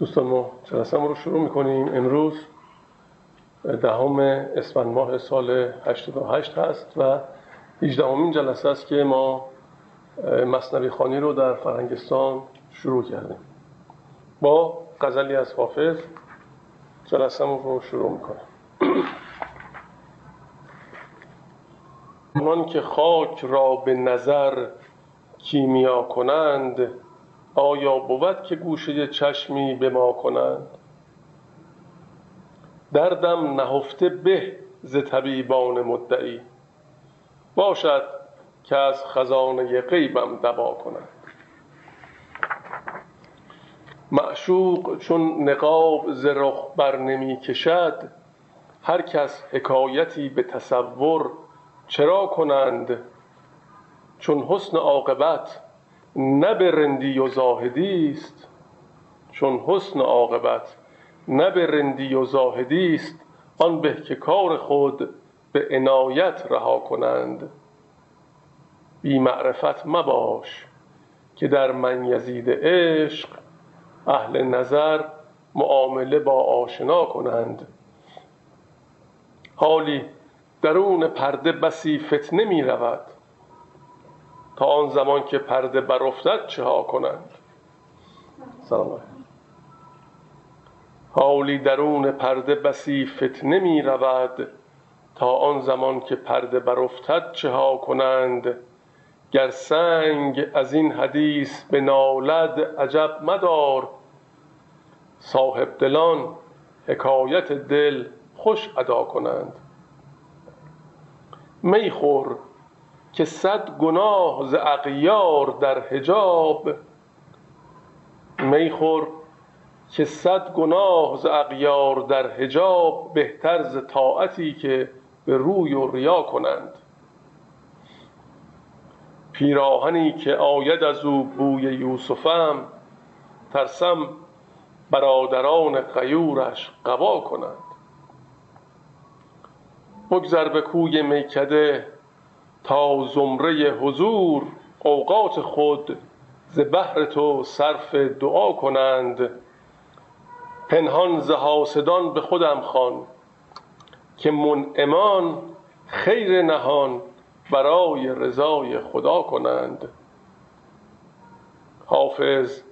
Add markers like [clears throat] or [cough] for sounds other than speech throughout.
دوستان ما جلسه رو شروع می‌کنیم. امروز دهم اسفند ماه سال 88 هست و 18 همین جلسه است که ما مصنوی خانی رو در فرنگستان شروع کردیم. با غزلی از حافظ جلسه رو شروع می‌کنیم. آنان [clears throat] که خاک را به نظر کیمیا کنند آیا بود که گوشه چشمی به ما کنند؟ دردم نهفته به ز طبیبان مدعی. باشد که از خزانه غیبم دوا کنند معشوق چون نقاب ز رخ بر نمی کشد هر کس حکایتی به تصور چرا کنند؟ چون حسن عاقبت نه به رندی و زاهدی است چون حسن عاقبت. نه به رندی و زاهدی است آن به که کار خود به عنایت رها کنند. بی معرفت مباش که در من یزید عشق اهل نظر معامله با آشنا کنند. حالی درون پرده بسی فتنه می رود. آن زمان که پرده برافتد چه ها کنند؟ سلام حالی درون پرده بسی فتنه می رود. تا آن زمان که پرده برافتد چه ها کنند؟ گر سنگ از این حدیث به نالد عجب مدار. صاحب دلان حکایت دل خوش ادا کنند. می خور که صد گناه ز اغیار در حجاب. می خور که صد گناه ز اغیار در حجاب بهتر ز طاعتی که به روی و ریا کنند. پیراهنی که آید از او بوی یوسفم ترسم برادران غیورش قبا کنند. بگذر به کوی میکده تا زمره حضور اوقات خود ز بهر تو صرف دعا کنند. پنهان ز حاسدان به خودم خوان که منعمان خیر نهان برای رضای خدا کنند. حافظ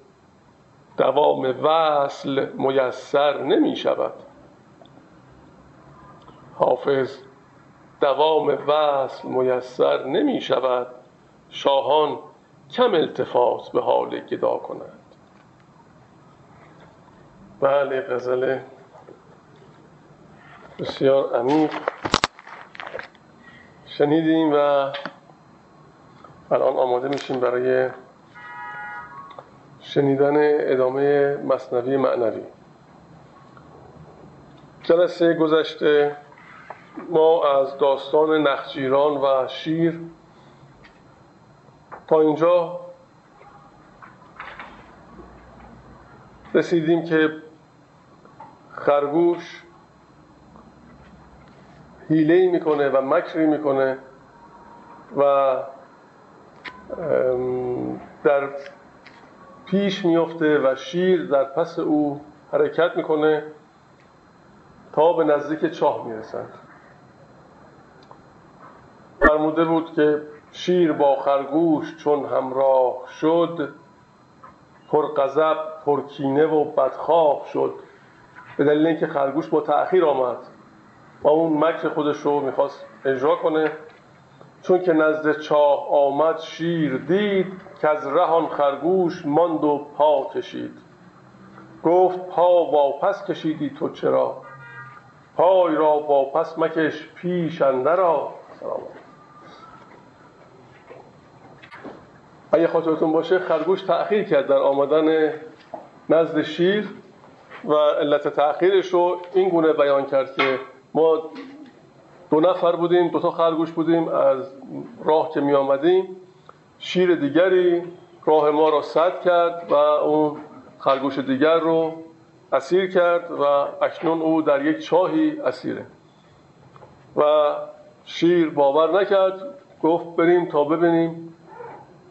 دوام وصل میسر نمی شود. حافظ دوام وصل میسر نمی شود. شاهان کم التفات به حال گدا کنند بله غزل بسیار عمیق. شنیدیم و الان آماده میشیم برای شنیدن ادامه مصنوی معنوی. جلسه گذشته ما از داستان نخجیران و شیر تا اینجا رسیدیم که خرگوش هیله می‌کنه و مکری می‌کنه و در پیش میفته و شیر در پس او حرکت می‌کنه تا به نزدیک چاه می‌رسند فرموده بود که شیر با خرگوش چون همراه شد پر غضب پر کینه و بدخواه شد. به دلیل اینکه خرگوش با تأخیر آمد و اون مکر خودش رو می‌خواست اجرا کنه. چون که نزد چاه آمد شیر دید که از رهان خرگوش ماند و پا کشید. گفت پا واپس کشیدی تو چرا؟ پای را واپس مکش پیش اندرا. سلام. اگه خاطرتون باشه خرگوش تأخیر کرد در آمدن نزد شیر و علت تأخیرش رو این گونه بیان کرد که ما دو نفر بودیم دو تا خرگوش بودیم از راه که می آمدیم. شیر دیگری راه ما را سد کرد و اون خرگوش دیگر رو اسیر کرد و اکنون او در یک چاهی اسیره. و شیر باور نکرد گفت بریم تا ببینیم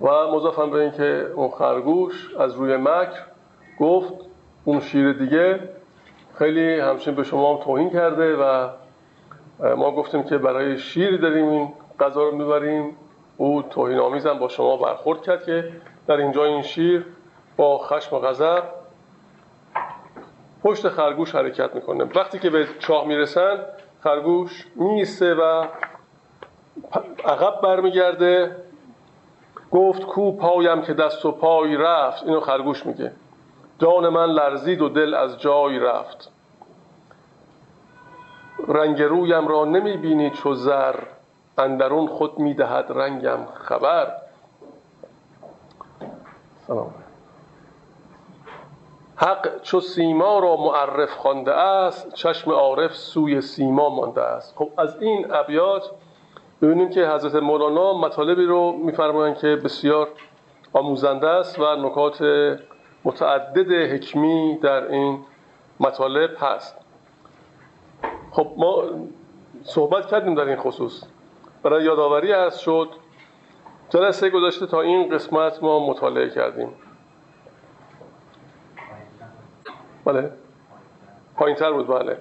و مضافم به این که اون خرگوش از روی مکر گفت اون شیر دیگه خیلی همچنین به شما هم توهین کرده و ما گفتیم که برای شیر داریم این غذا رو می‌بریم. او توهین آمیزم با شما برخورد کرد که در اینجا این شیر با خشم و غضب پشت خرگوش حرکت می‌کنه. وقتی که به چاه می‌رسن خرگوش میسته و عقب برمیگرده. گفت کو پایم که دست و پای رفت. اینو خرگوش میگه. جان من لرزید و دل از جای رفت. رنگ رویم را نمی‌بینی چو زر. اندرون خود می‌دهد رنگم خبر. سلام. حق چو سیما را معرف خوانده است چشم عارف سوی سیما مانده است. خب از این ابیات ببینیم که حضرت مولانا مطالبی رو میفرمایند که بسیار آموزنده است و نکات متعدد حکمی در این مطالب هست. خب ما صحبت کردیم در این خصوص. برای یادآوری هست شد جلسه گذاشته تا این قسمت ما مطالعه کردیم. بله. پایین تر بود بله.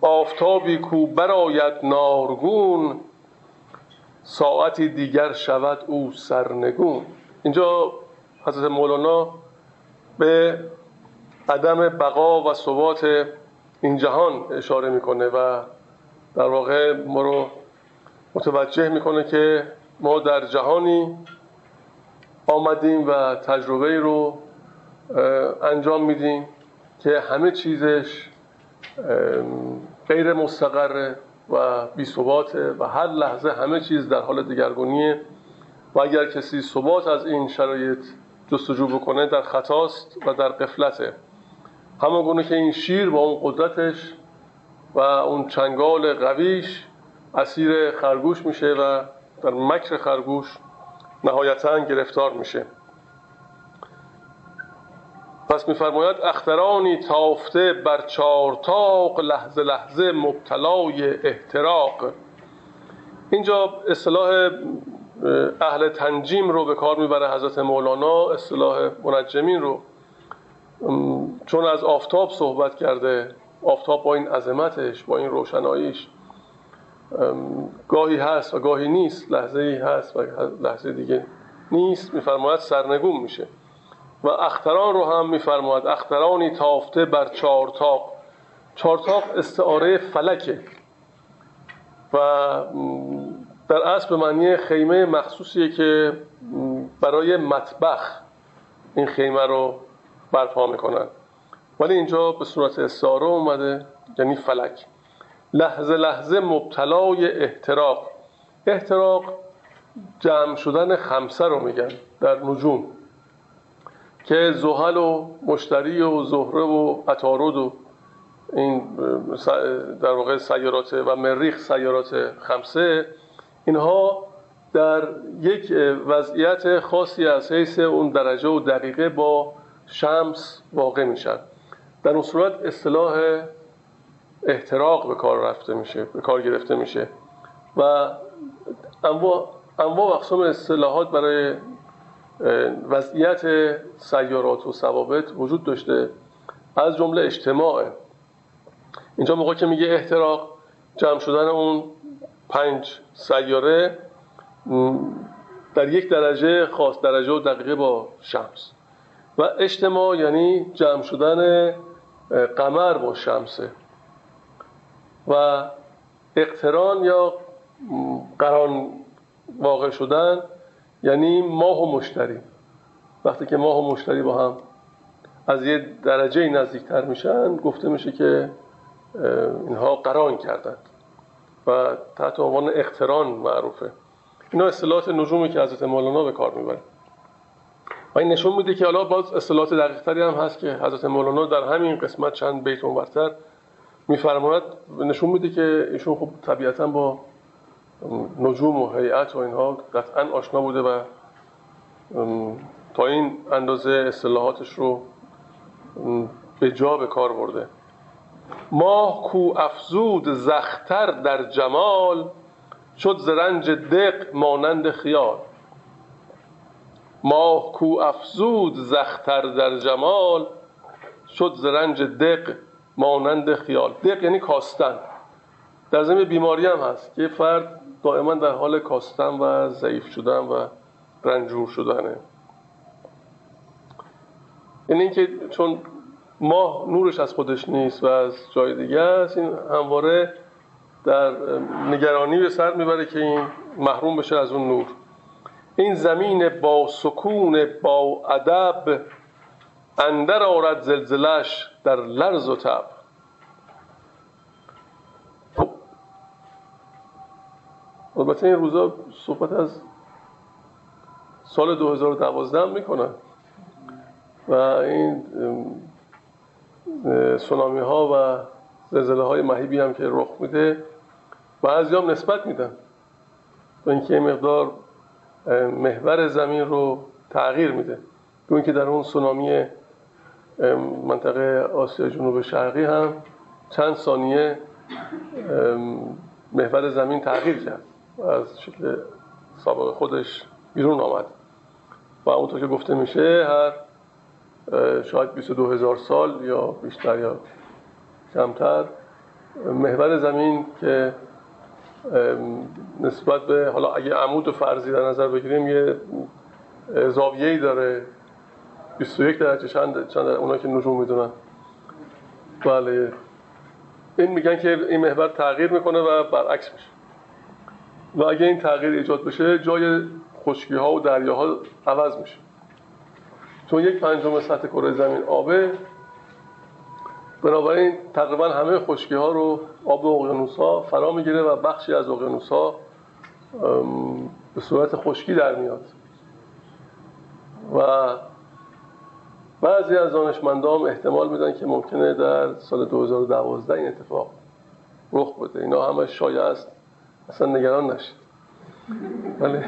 آفتابی کو براید نارگون ساعتی دیگر شود او سرنگون. اینجا حضرت مولانا به عدم بقا و ثبات این جهان اشاره می‌کنه و در واقع ما رو متوجه می‌کنه که ما در جهانی آمدیم و تجربه رو انجام میدیم که همه چیزش غیر مستقره. و بی و هر لحظه همه چیز در حال دگرگونیه. و اگر کسی ثبات از این شرایط جستجو بکنه در خطاست و در قفلته همون گونه که این شیر با اون قدرتش و اون چنگال قویش اسیر خرگوش میشه و در مکر خرگوش نهایتا گرفتار میشه. پس میفرماید اخترانی تافته بر چارتاق لحظه لحظه مبتلای احتراق. اینجا اصطلاح اهل تنجیم رو به کار می‌بره حضرت مولانا اصطلاح منجمین رو. چون از آفتاب صحبت کرده آفتاب با این عظمتش با این روشناییش. گاهی هست و گاهی نیست لحظه ای هست و لحظه دیگه نیست. میفرماید سرنگون میشه. و اختران رو هم میفرماید. اخترانی تافته بر چارتاق چارتاق استعاره فلکه. و در اصل به معنی خیمه مخصوصیه که برای مطبخ این خیمه رو برپا می‌کنن. ولی اینجا به صورت استعاره اومده یعنی فلک. لحظه لحظه مبتلای احتراق. احتراق جمع شدن خمسه رو میگن در نجوم. که زحل و مشتری و زهره و عطارد و این در واقع سیارات و مریخ سیارات خمسه اینها در یک وضعیت خاصی از حیث اون درجه و دقیقه با شمس واقع میشن. در اون صورت اصطلاح احتراق به کار رفته میشه به کار گرفته میشه. و انواع انواع اقسام اصطلاحات برای وضعیت سیارات و ثوابت وجود داشته. از جمله اجتماع. اینجا موقع که میگه احتراق جمع شدن اون پنج سیاره در یک درجه خاص درجه و دقیقه با شمس. و اجتماع یعنی جمع شدن قمر با شمسه. و اقتران یا قران واقع شدن یعنی ماه و مشتری. وقتی که ماه و مشتری با هم از یه درجه نزدیکتر میشن گفته میشه که اینها قران کردند و تحت عنوان اقتران معروفه. اینا اصطلاحات نجومی که حضرت مولانا به کار می‌بره. و این نشون میده که حالا باز اصطلاحات دقیقتری هم هست که حضرت مولانا در همین قسمت چند بیت اونورتر میفرماید. نشون میده که ایشون خب طبیعتا با نجوم و هیئت و اینها قطعا آشنا بوده و تا این اندازه اصطلاحاتش رو به جا به کار برده. ماه کو افزود زختر در جمال شد زرنج دق مانند خیال. ماه کو افزود زختر در جمال شد ز رنج دق مانند خیال. دق یعنی کاستن. در زمین بیماری هم هست. که فرد دائما در حال کاستن و ضعیف شدن و رنجور شدنه. یعنی اینکه چون ماه نورش از خودش نیست و از جای دیگه است این همواره در نگرانی به سر می‌بره که این محروم بشه از اون نور. این زمین با سکون با ادب اندر آرد زلزلش در لرز و تب. البته این روزا صحبت از سال 2012 می‌کنن و این سونامی ها و زلزله های مهیبی هم که رخ میده بعضی هم نسبت میدن. به اینکه مقدار محور زمین رو تغییر میده. به اینکه در اون سونامی منطقه آسیا جنوب شرقی هم چند ثانیه محور زمین تغییر کرد. از شکل سابق خودش بیرون آمد. و اونطور که گفته میشه هر شاید 22 هزار سال یا بیشتر یا کمتر محور زمین که نسبت به حالا اگه عمود فرضی در نظر بگیریم یه زاویه‌ای داره. 21 درجه چند چند اونا که نجوم می‌دونن. بله. این میگن که این محور تغییر می‌کنه و برعکس میشه. و اگه این تغییر ایجاد بشه جای خشکی ها و دریاها عوض میشه. چون یک پنجم سطح کره زمین آبه بنابراین تقریبا همه خشکی ها رو آب اقیانوس ها فرا می‌گیره و بخشی از اقیانوس ها به صورت خشکی در میاد. و بعضی از دانشمندان احتمال میدن که ممکنه در سال 2012 این اتفاق رخ بده. اینا همه شایع است. اصلا نگران نشید ولی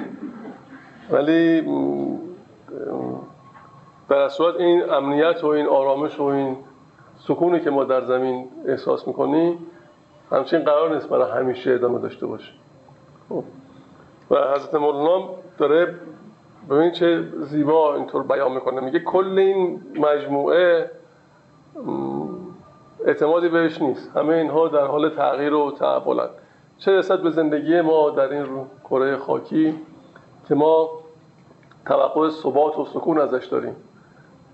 ولی در صورت این امنیت و این آرامش و این سکونی که ما در زمین احساس می‌کنیم همچنین قرار نیست برای همیشه ادامه داشته باشه خب. و حضرت مولانا داره ببین چه زیبا اینطور بیان می‌کنه. میگه کل این مجموعه اعتمادی بهش نیست. همه اینها در حال تغییر و تعبولن چه رسد به زندگی ما در این کره خاکی که ما توقع ثبات و سکون ازش داریم.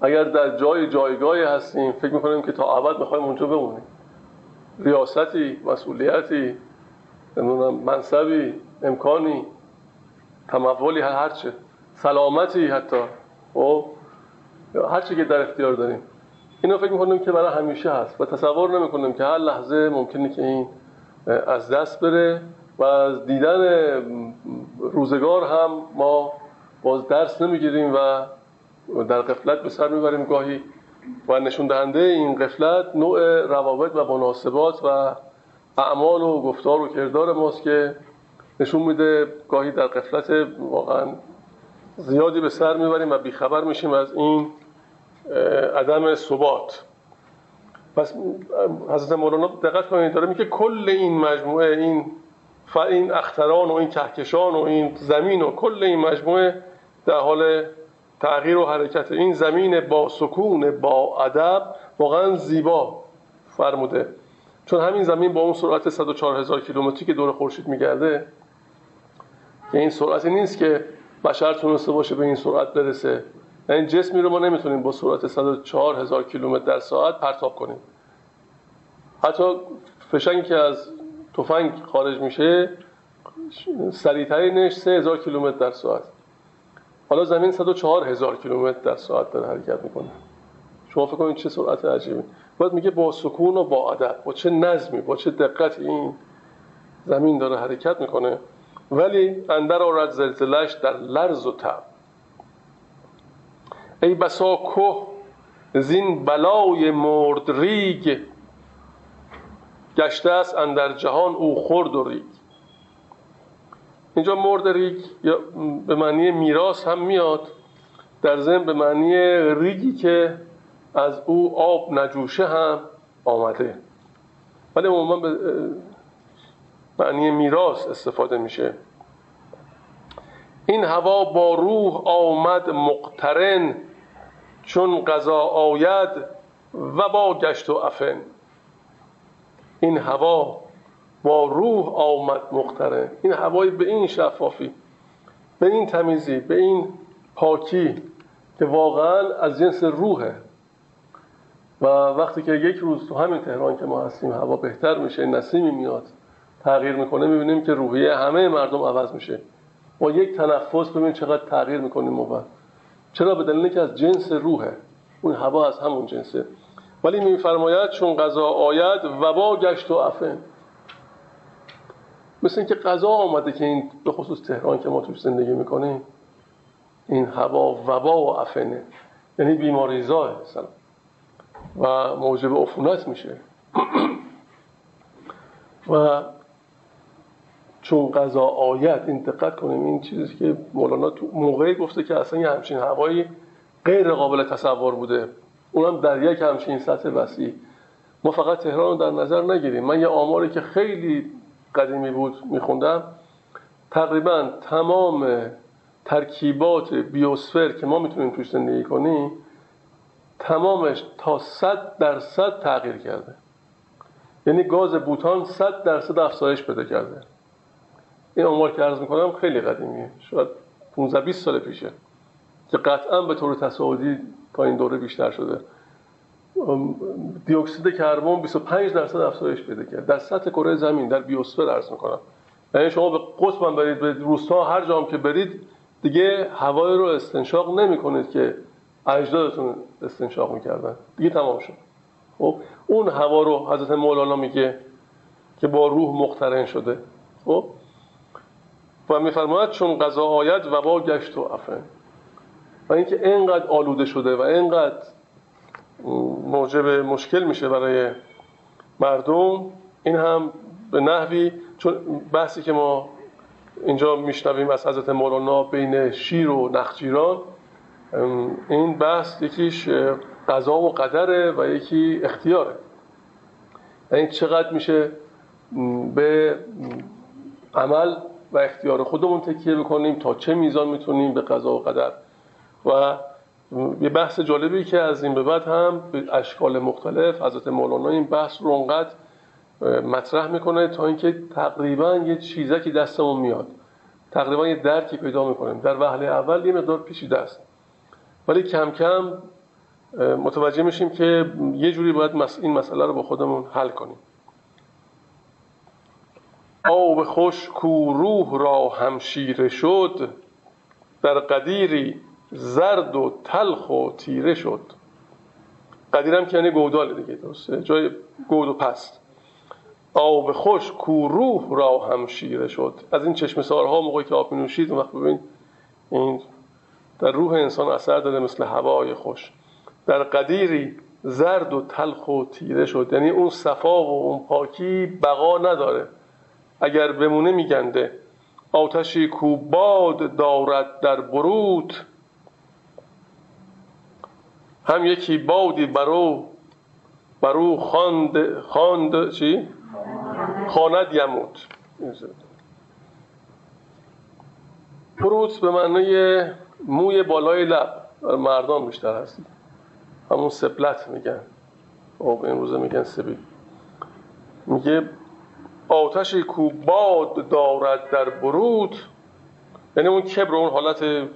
اگر در جای جایگاهی هستیم فکر می‌کنیم که تا ابد می‌خوایم اونجا بمونیم. ریاستی مسئولیتی منصبی امکانی تمولی هرچه سلامتی حتی. و خب؟ هرچی که در اختیار داریم. اینو فکر می‌کنیم که برای همیشه هست. و تصور نمی‌کنیم که هر لحظه ممکنه که این از دست بره و از دیدن روزگار هم ما باز درس نمی‌گیریم و در قفلت به سر می‌بریم گاهی. و نشون دهنده این قفلت نوع روابط و مناسبات و اعمال و گفتار و کردار ماست که نشون میده گاهی در قفلت واقعا زیادی به سر می‌بریم و بیخبر میشیم از این عدم ثبات. پس حضرت مولانا دقت کنید داره میگه کل این مجموعه این این اختران و این کهکشان و این زمین و کل این مجموعه در حال تغییر و حرکت این زمین با سکون با ادب واقعا زیبا فرموده. چون همین زمین با اون سرعت 104 هزار کیلومتری که دور خورشید میگرده که این سرعتی نیست که بشر تونسته باشه به این سرعت برسه. این جسمی رو ما نمی‌تونیم با سرعت 104 هزار کیلومتر در ساعت پرتاب کنیم. حتی فشنگی که از تفنگ خارج میشه سریعترینش 3000 هزار کیلومتر در ساعت. حالا زمین 104 هزار کیلومتر در ساعت داره حرکت می‌کنه. شما فکر کنید چه سرعت عجیبی. باید میگه با سکون و با ادب با چه نظمی با چه دقتی این زمین داره حرکت می‌کنه. ولی اندر آرد زلزلش در لرز و تب. ای بسا که زین بلای مرد ریگ گشته است اندر جهان او خورد و ریگ. اینجا مرد ریگ یا به معنی میراث هم میاد در ضمن به معنی ریگی که از او آب نجوشه هم آمده. ولی عموما به معنی میراث استفاده میشه. این هوا با روح آمد مقترن چون قضا آید و با گشت و افن. این هوا با روح آمد مختره این هوای به این شفافی به این تمیزی به این پاکی که واقعا از جنس روحه. و وقتی که یک روز تو همین تهران که ما هستیم هوا بهتر میشه نسیمی میاد تغییر می‌کنه می‌بینیم که روحیه همه مردم عوض میشه. با یک تنفس ببین چقدر تغییر می‌کنیم ما. چرا؟ به دلیل که از جنس روحه. اون هوا از همون جنسه. ولی میفرماید چون غذا آید وبا گشت و افن مثل اینکه غذا آمده که این به خصوص تهران که ما توش زندگی می‌کنیم این هوا وبا و افنه یعنی بیماریزاه و موجب عفونت میشه. [clears throat] و چون غذا آید این دقت کنیم این چیزی که مولانا تو موقعی گفته که اصلا یه همچین هوایی غیر قابل تصور بوده. اونم در یک همچین سطح وسیع. ما فقط تهران رو در نظر نگیریم. من یه آماری که خیلی قدیمی بود میخوندم. تقریبا تمام ترکیبات بیوسفر که ما می‌تونیم توش زندگی کنیم تمامش تا صد درصد تغییر کرده. یعنی گاز بوتان صد درصد افزایش پیدا کرده. این آمار که عرض می‌کنم خیلی قدیمیه. شاید 15 20 سال پیشه. که قطعا به طور تصاعدی تا این دوره بیشتر شده. دیوکسید کربن 25 درصد افزایش پیدا کرد. در سطح کره زمین در بیوسفر عرض می‌کنم. یعنی شما به قطب برید به روستا هر جام که برید دیگه هوای رو استنشاق نمی کنید که اجدادتون استنشاق می‌کردن. دیگه تمام شد. خب؟ اون هوا رو حضرت مولانا میگه که با روح مقترن شده. خب؟ و میفرماید چون غذا آید و با گشت و افن و اینکه اینقدر آلوده شده و اینقدر موجب مشکل میشه برای مردم این هم به نحوی چون بحثی که ما اینجا میشنویم از حضرت مولانا بین شیر و نخجیران این بحث یکیش قضا و قدره و یکی اختیاره. این چقدر میشه به عمل و اختیار خودمون تکیه بکنیم تا چه میزان می‌تونیم به قضا و قدر. و یه بحث جالبی که از این به بعد هم به اشکال مختلف حضرت مولانا این بحث رو اونقدر مطرح می‌کنه تا اینکه تقریبا یه چیزکی دستمون میاد. تقریبا یه درکی پیدا می‌کنیم. در وهله اول یه مقدار پیچیده است. ولی کم کم متوجه میشیم که یه جوری باید این مسئله رو با خودمون حل کنیم. آب خوش کو روح را همشیره شد در قدیری زرد و تلخ و تیره شد. قدیرم که یعنی گودال دیگه درسته؟ جای گود و پست. آب خوش کو روح را همشیره شد. از این چشم سارها موقعی که آب نوشید اون وقت ببین این در روح انسان اثر داده مثل هوای خوش. در قدیری زرد و تلخ و تیره شد. یعنی اون صفا و اون پاکی بقا نداره. اگر بمونه میگنده. آتشی کو باد دارد در بروت. هم یکی بادی برو برو خواند خواند چی؟ خواند یموت. بروت به معنی موی بالای لب. مردان بیشتر هستی همون سپلت میگن. خب این روزه میگن سبی میگه آتشی کو باد دارد در برود. یعنی اون کبر اون حالت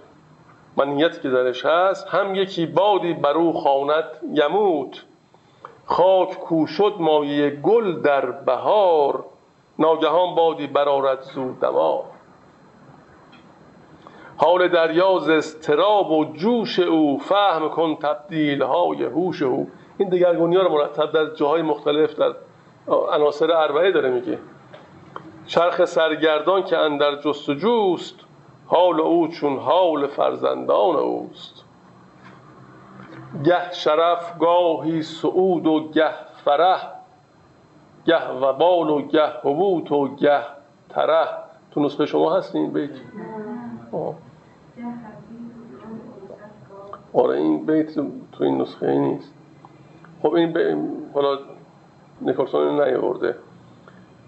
منیتی که درش هست هم یکی بادی برو خواند یموت. خاک کو شد مایه گل در بهار ناگهان بادی برارد زود دمار حال دریا ز استراب و جوش او فهم کن تبدیل های هوش او. این دگرگونی ها رو مرتب در جاهای مختلف در عناصر اربعه داره میگه. چرخ سرگردان که اندر جستجوست حال او چون حال فرزندان اوست. گه شرف گاهی سعود و گه فرح گه وبال و گه حبوط و گه تره تو نسخه شما هستین بیت؟ آره این بیت تو این نسخه نیست. خب این ب... حالا نیکلسون نیورده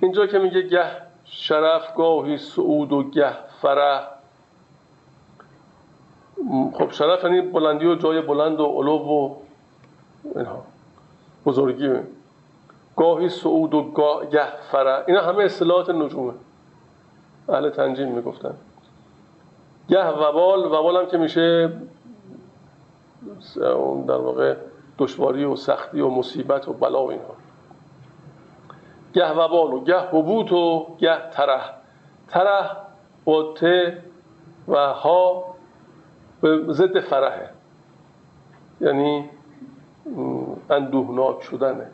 اینجا که میگه گه شرف گاهی سعود و گه فرح. خب شرف یعنی بلندی و جای بلند و علو و اینها. بزرگی. گاهی سعود و گه فره اینا همه اصطلاحات نجومه. اهل تنجیم می‌گفتن. گه وبال وبال هم که میشه در واقع دشواری و سختی و مصیبت و بلا و اینها. گه وبال و گه حبوط و گه تره تره با ت و ها به ضد فرحه. یعنی اندوهناک شدنه.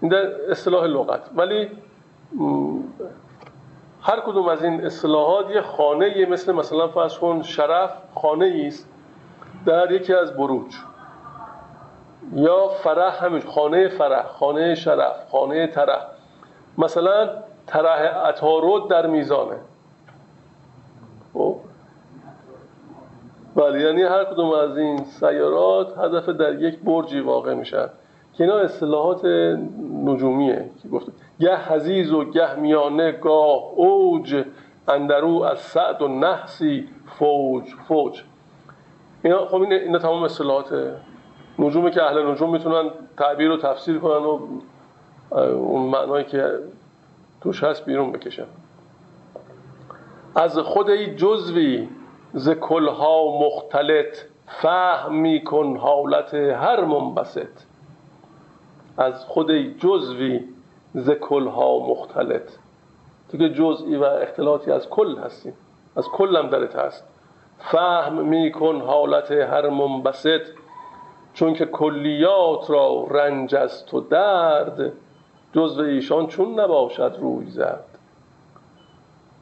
این در اصطلاح لغت. ولی هر کدوم از این اصطلاحات یه خانه مثل مثلا فرض کن شرف خانه است در یکی از بروج. یا فرح همین خانه فرح خانه شرف خانه ترح مثلا ترح عطارد در میزانه. خب؟ بله یعنی هر کدوم از این سیارات هدف در یک برجی واقع میشن. که اینا اصطلاحات نجومیه که گفت گه حزیز و گه میانه گاه اوج اندرو از سعد و نحسی فوج فوج. اینا خب این اینا تمام اصطلاحات نجومی که اهل نجوم می‌تونن تعبیر و تفسیر کنن و اون معنایی که توش هست بیرون بکشن. از خود ای جزوی ز کلها مختلط فهم میکن حالت هر منبسط. از خود ای جزوی ز کلها مختلط. تو که جزئی و اختلاطی از کل هستی. از کلم درت هست فهم میکن حالت هر منبسط. چون که کلیات را رنج است و درد جزو ایشان چون نباشد روی زرد.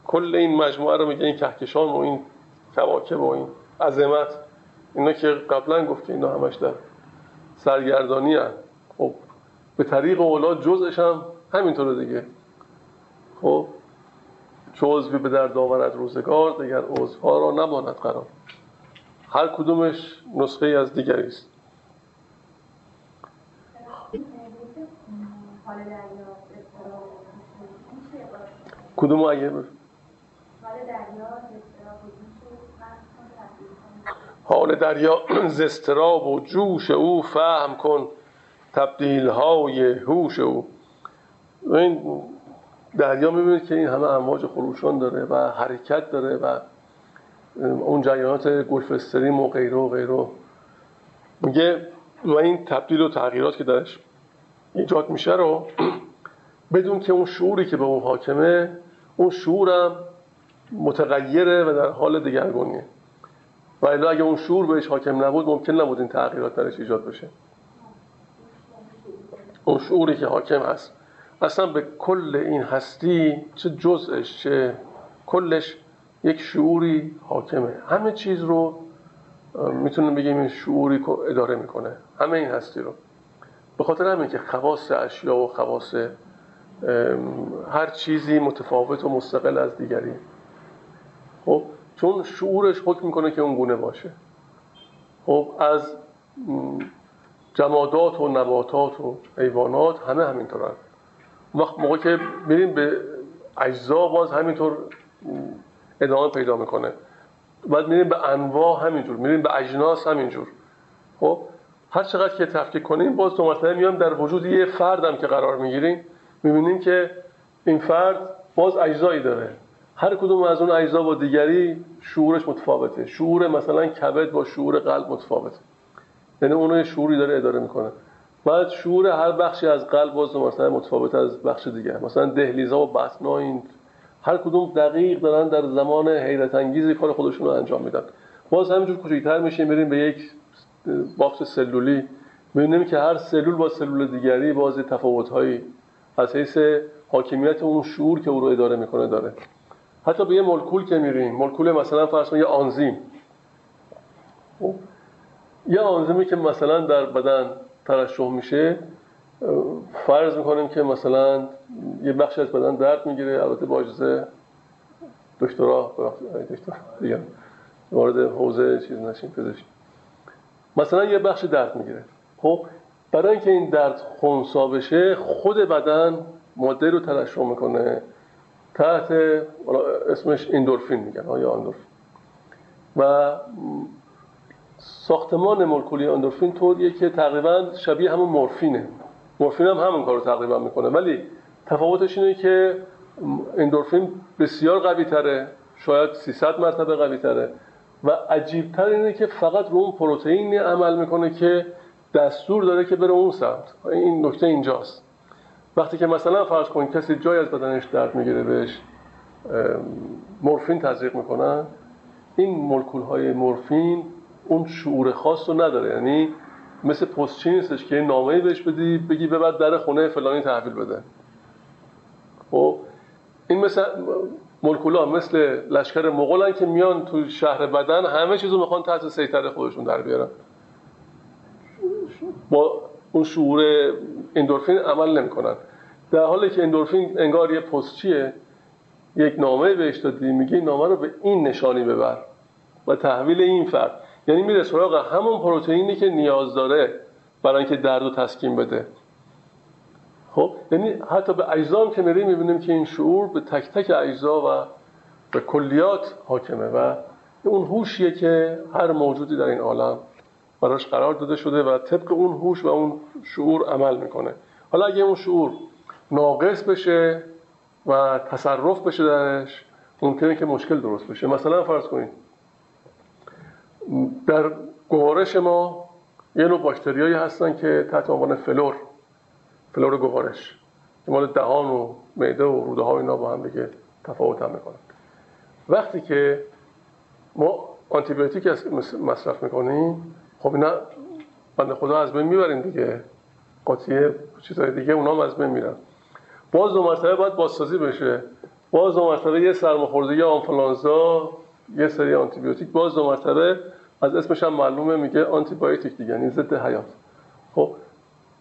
کل این مجموعه رو میگه این کهکشان و این کواکب و این عظمت. اینا که قبلا گفته اینا همش در سرگردانی هست خب به طریق اولا جزش هم همینطوره دیگه. خب چو به درد آورد روزگار دیگر عضوها را نماند قرار. هر کدومش نسخه از دیگری است. کدوم اگه؟ حال دریا [clears throat] زستراب و جوش او فهم کن تبدیل های هوش او. این دریا می‌بینید که این همه امواج خروشان داره و حرکت داره و اون جریانات گلف استریم و غیره و غیره. میگه و این تبدیل و تغییرات که درش ایجاد میشه رو بدون که اون شعوری که به اون حاکمه اون شعورم متغیره و در حال دگرگونیه. و اگه اون شعور بهش حاکم نبود ممکن نبود این تغییرات درش ایجاد بشه. اون شعوری که حاکم هست. اصلا به کل این هستی چه جزءش چه کلش یک شعوری حاکمه. همه چیز رو می‌تونیم بگیم این شعوری اداره می‌کنه. همه این هستی رو. به خاطر همین که خواص اشیا و خواص هر چیزی متفاوت و مستقل از دیگری. خب چون شعورش حکم می‌کنه که اون گونه باشه. خب از جمادات و نباتات و حیوانات همه همینطورن. وقت موقع که میریم به اجزا باز همینطور ادامه پیدا می‌کنه. بعد میریم به انواع همینجور. میریم به اجناس همینجور. خب هر چقدر که تفکیک کنیم باز دو مرتبه میام در وجود یه فردم که قرار می‌گیریم می‌بینیم که این فرد باز اجزایی داره. هر کدوم از اون اجزا با دیگری شعورش متفاوته. شعور مثلا کبد با شعور قلب متفاوته. یعنی اون شعوری داره اداره می‌کنه. بعد شعور هر بخشی از قلب باز مثلا متفاوت از بخش دیگه. مثلا دهلیزا و بطنا این هر کدوم دقیق دارن در زمان حیرت انگیزی کار خودشون رو انجام میدن. باز همینجور کوچیک‌تر میشه میریم به یک box سلولی. می‌بینیم که هر سلول با سلول دیگری باز تفاوت‌هایی از حیث حاکمیت اون شعور که او رو اداره می‌کنه داره. حتی به یه مولکول که میریم مولکول مثلا فرض یه آنزیم. خب؟ یه آنزیمی که مثلا در بدن ترشح میشه فرض می‌کنیم که مثلا یه بخش از بدن درد می‌گیره البته با اجازه دکترا دکترا دیگه وارد حوزه چیز نشیم پزشکی مثلا یه بخش درد می‌گیره. خب برای اینکه این درد خونسا بشه خود بدن ماده رو ترشح می‌کنه. تحت اسمش اندورفین میگن یا اندورفین. و ساختمان مولکولی اندورفین طوریه که تقریبا شبیه همون مورفینه. مورفین هم همون کارو تقریبا می‌کنه. ولی تفاوتش اینه که اندورفین بسیار قوی تره شاید 300 مرتبه قوی تره. و عجیب تر اینه که فقط رو اون پروتئین عمل می‌کنه که دستور داره که بره اون سمت. این نکته اینجاست. وقتی که مثلا فرض کن کسی جای از بدنش درد می‌گیره بهش مورفین تزریق می‌کنن این مولکول های مورفین اون شعور خاص رو نداره. یعنی مثل پستچی نیستش که نامه بهش بدی بگی ببر در خونه فلانی تحویل بده. خب این مثل مولکولا مثل لشکر مغولن که میان تو شهر بدن همه چیزو می‌خوان تحت سیطره خودشون در بیارن. با اون شعور اندورفین عمل نمی‌کنن. در حالی که اندورفین انگار یه پستچیه یک نامه بهش دادی میگه این نامه رو به این نشانی ببر و تحویل این فرد. یعنی میره سراغ همون پروتئینی که نیاز داره برای اینکه درد رو تسکین بده. خب یعنی حتی به اجزام که میریم می‌بینیم که این شعور به تک تک اجزا و به کلیات حاکمه و اون هوشیه که هر موجودی در این عالم براش قرار داده شده و طبق اون هوش و اون شعور عمل می‌کنه. حالا اگه اون شعور ناقص بشه و تصرف بشه درش ممکنه که مشکل درست بشه. مثلا فرض کنید در گوارش ما یه نوع باکتریایی هستن که تحت عنوان فلور فلور گوارش مال دهان و معده و روده ها اینا با هم دیگه تفاوت هم می‌کنن. وقتی که ما آنتیبیوتیک مصرف می‌کنیم خب اینا بنده خدا از بین می‌بریم دیگه. قاطیه چیزهای دیگه اونا هم از بین میرن. باز دو مرتبه باید بازسازی بشه. باز دو مرتبه یه سرماخوردگی آنفلانزا یه سری آنتیبیوتیک. باز دو مرتبه از اسمش هم معلومه میگه آنتی بایوتیک دیگه یعنی ضد حیات. خب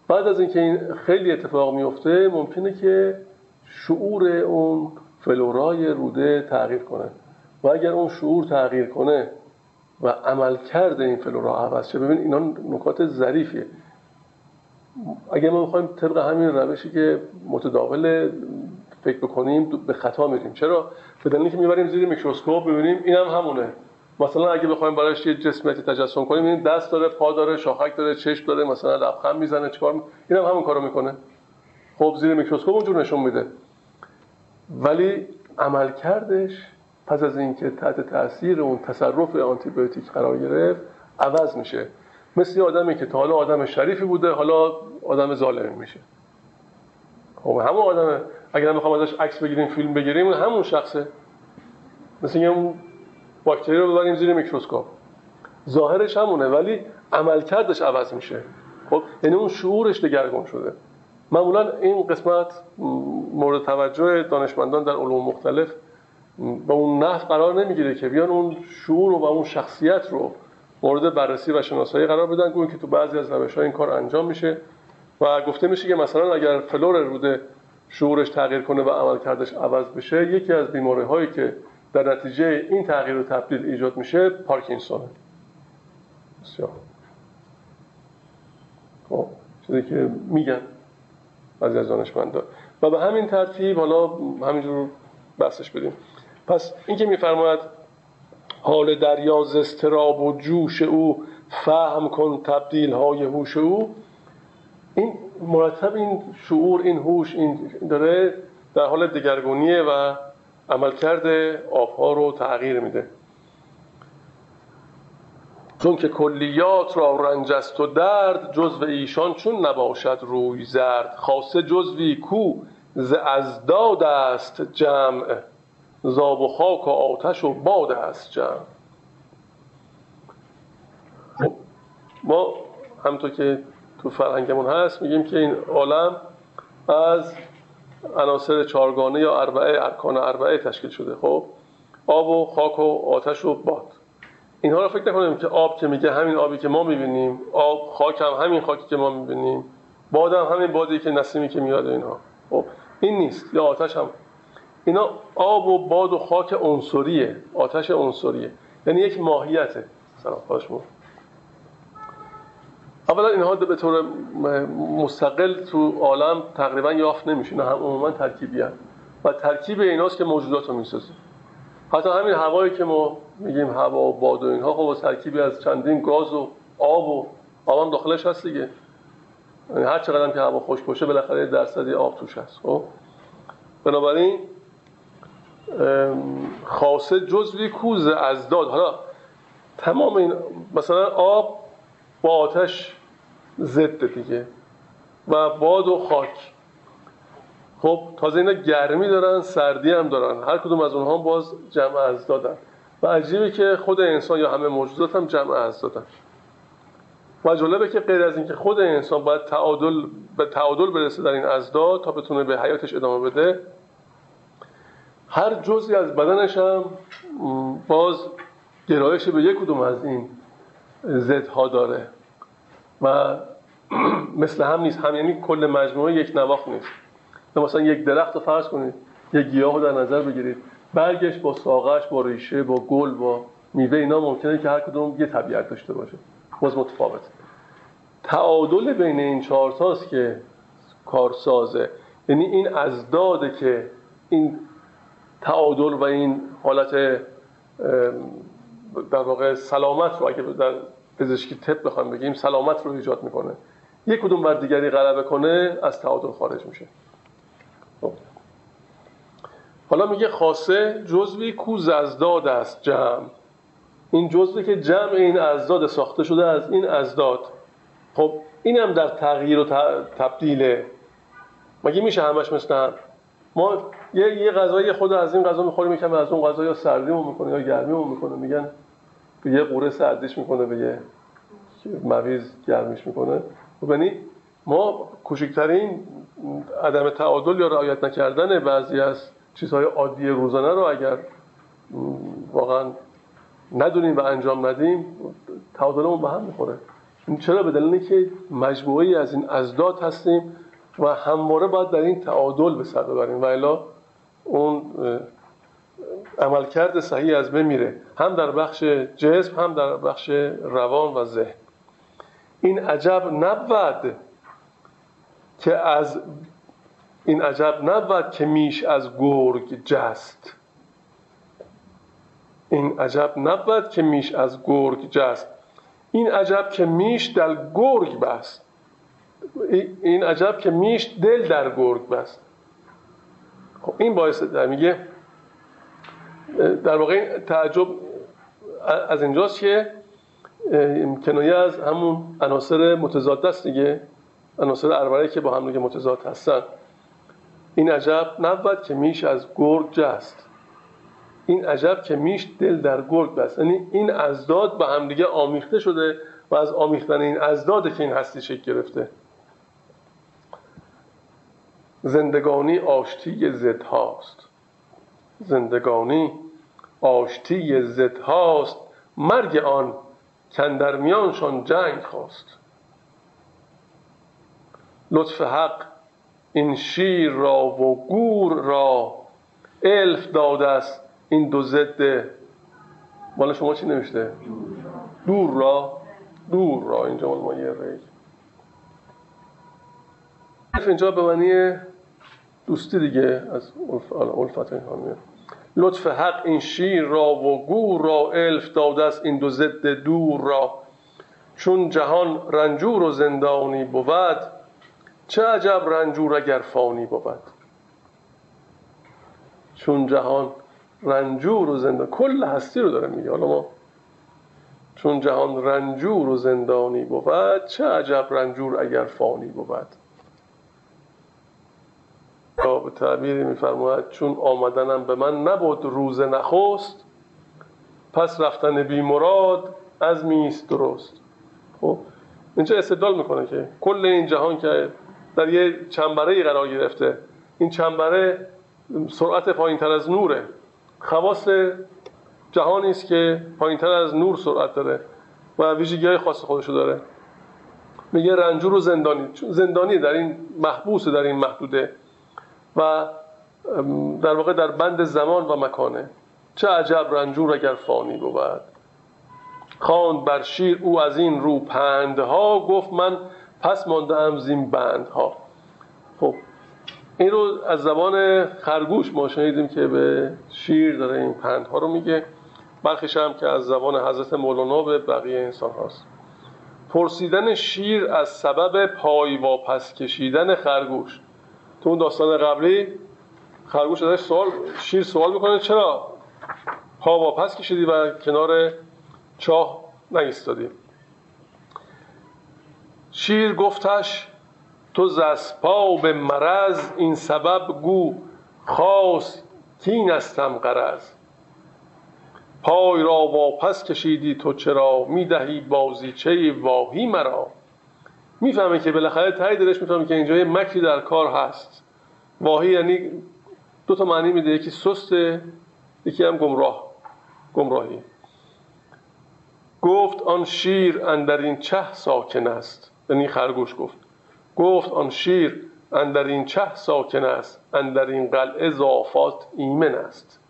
بعد از اینکه این خیلی اتفاق میفته ممکنه که شعور اون فلورای روده تغییر کنه. و اگر اون شعور تغییر کنه و عمل کرده این فلورا عوض شه ببین اینا نکات ظریفیه. اگر ما می‌خوایم طبق همین روشی که متداول فکر بکنیم به خطا میریم. چرا؟ به دلیلی که می‌بریم زیر میکروسکوپ ببینیم اینم هم همونه. مثلا اگه بخوایم براش یه جسمیتی تجسم کنیم این دست داره پا داره شاخک داره چشم داره مثلا لبخند می‌زنه چیکار می... اینم همون کارو می‌کنه. خب زیر میکروسکوپ اونجور نشون میده. ولی عمل کردش پس از اینکه تحت تاثیر اون تصرف آنتی بیوتیک قرار گرفت عوض میشه. مثل آدمی که تا حالا آدم شریفی بوده حالا آدم ظالمی میشه. خب همون آدم اگر می‌خوام ازش عکس بگیریم فیلم بگیریم همون شخصه. مثل اون باکتری رو ببریم زیر میکروسکوپ. ظاهرش همونه ولی عملکردش عوض میشه. خب یعنی اون شعورش دگرگون شده. معمولا این قسمت مورد توجه دانشمندان در علوم مختلف به اون نحو قرار نمی‌گیره که بیان اون شعور و اون شخصیت رو مورد بررسی و شناسایی قرار بدن گویا که تو بعضی از روش ها این کار انجام میشه. و گفته میشه که مثلا اگر فلور روده شعورش تغییر کنه و عمل کردش عوض بشه یکی از بیماری هایی که در نتیجه این تغییر و تبدیل ایجاد میشه پارکینسون. بسیار. خب چیزی که میگن بعضی از دانشمندان و به همین ترتیب حالا همینجور بحثش بدیم. پس این که میفرماید حال دریا استراب و جوش او فهم کن تبدیل های هوش او. این مرتب این شعور این هوش این داره در حال دگرگونیه و عملکرد آبها رو تغییر میده. چون که کلیات را رنج است و درد جزو ایشان چون نباشد روی زرد. خاصه جزوی کو ز ازداد است جمع. زاب و خاک و آتش و باد است جمع. خب، ما همطور که تو فرهنگمون هست میگیم که این عالم از عناصر چارگانه یا اربعه ارکان اربعه تشکیل شده. خب آب و خاک و آتش و باد. اینها رو فکر نکنیم که آب که میگه همین آبی که ما می‌بینیم آب خاک هم همین خاکی که ما می‌بینیم باد هم همین بادی که نسیمی که میاد اینها. خب این نیست. یا آتش هم. اینا آب و باد و خاک عنصریه. آتش عنصریه. یعنی یک ماهیته. سلام اولا اینها به طور مستقل تو عالم تقریبا یافت نمیشه نه هم عموما ترکیبی هم. و ترکیب ایناست که موجودات رو می‌سازه حتی همین هوایی که ما میگیم هوا و باد و اینها خب ترکیبی از چندین گاز و آب و آب هم داخلش هست دیگه. یعنی هر چقدر که هوا خوش باشه بالاخره درصدی آب توش هست خب؟ بنابراین خاصه جزوی کوز از داد. حالا تمام این مثلا آب با آتش ضد دیگه. و باد و خاک. خب تازه اینا گرمی دارن سردی هم دارن. هر کدوم از اونها باز جمع از دادن. و عجیبه که خود انسان یا همه موجودات هم جمع از دادن. و جالبه که غیر از اینکه خود انسان باید تعادل به تعادل برسه در این ازداد تا بتونه به حیاتش ادامه بده هر جزی از بدنش هم باز گرایش به یک کدوم از این زدها داره. و [clears throat] مثل هم نیست. هم یعنی کل مجموعه یک نواخ نیست. مثلا یک درخت رو فرض کنید. یک گیاه رو در نظر بگیرید. برگش با ساقش با ریشه با گل با میوه اینا ممکنه که هر کدوم یه طبیعت داشته باشه. باز متفاوت. تعادل بین این چهار تاست که کارسازه. یعنی این ازداده که این تعادل و این حالت در واقع سلامت رو اگه در پزشکی تپ بخوایم بگیم سلامت رو ایجاد می‌کنه. یک کدوم بر دیگری غلبه کنه از تعادل خارج میشه. خب. حالا میگه خاصه جزوی کو ززداد است جمع. این جزوی که جمع این ازداد ساخته شده از این ازداد خب این هم در تغییر و تبدیله. مگه میشه همش مثل هم؟ ما یه یه غذای خود از این غذا می‌خوریم یکم از اون غذا یا سردیمون می‌کنه یا گرمیمون می‌کنه. میگن یه قوره سردیش می‌کنه به یه مویز گرمیش می‌کنه. یعنی ما کوچکترین عدم تعادل یا رعایت نکردن بعضی از چیزهای عادی روزانه رو اگر واقعا ندونیم و انجام ندیم تعادلمون به هم می‌خوره. چرا؟ به دلیل که مجموعی از این ازداد هستیم و همواره باید در این تعادل به سر ببریم. و الا اون عملکرد صحیح از بمیره هم در بخش جسم هم در بخش روان و ذهن. این عجب نبود که از این عجب نبود که میش از گرگ جست. این عجب نبود که میش از گرگ جست. این عجب که میش در گرگ بست. این عجب که میش دل در گرگ بست. خب این باعث در میگه در واقع تعجب از اینجاست که کنایه از همون عناصر متضاد است دیگه. عناصر که با هم دیگه متضاد هستن. این عجب نبود که میش از گرگ جست این عجب که میش دل در گرگ بست. یعنی این ازداد به هم دیگه آمیخته شده و از آمیختن این ازداده که این هستی شکل گرفته. زندگانی آشتی زد هاست زندگانی. آشتی زد هاست مرگ آن کندر میانشان جنگ خواست. لطف حق این شیر را و گور را الف داده است این دو ضد. مال شما چی نوشته؟ دور را. دور را اینجا مال ما یه ری اینجا به معنی دوستی دیگه از الفت اینها میاد. لطف حق این شیر را و گور را الف داده است این دو ضد دور را. چون جهان رنجور و زندانی بود چه عجب رنجور اگر فانی بود. چون جهان رنجور و زندانی کل هستی رو داره میگه حالا ما چون جهان رنجور و زندانی بود چه عجب رنجور اگر فانی بود. به تعبیری میفرماید چون آمدنم به من نبود روز نخست پس رفتن بی مراد از میست درست. خب اینجا استدلال می‌کنه که کل این جهان که در یه چنبره قرار گرفته این چنبره سرعت پایین تر از نوره. خواص جهانی است که پایین تر از نور سرعت داره و ویژگی خاص خودشو داره. میگه رنجور و زندانی. زندانی در این محبوس در این محدوده. و در واقع در بند زمان و مکانه. چه عجب رنجور اگر فانی بود. خواند بر شیر او از این رو پندها گفت من پس مانده ام زین بندها. خب این رو از زبان خرگوش ما شنیدیم که به شیر داره این پندها رو میگه. برخیش هم که از زبان حضرت مولانا به بقیه انسان هاست. پرسیدن شیر از سبب پای واپس کشیدن خرگوش. تو اون داستان قبلی خرگوش ازش سوال شیر سوال می‌کنه چرا پا واپس کشیدی و کنار چاه نگیستادی شیر گفتش تو زسپا به مرض این سبب گو خاص کین استم قرض پای را واپس کشیدی تو چرا می‌دهی بازیچه واهی مرا؟ می‌فهمه که بالاخره تایی دلش می‌فهمه که اینجا یه مکری در کار هست. واهی یعنی دو تا معنی میده. یکی سسته یکی هم گمراه. گمراهی. گفت آن شیر اندر این چه ساکن است. یعنی خرگوش گفت. گفت آن شیر اندر این چه ساکن است. اندر این قلعه زافات ایمن است.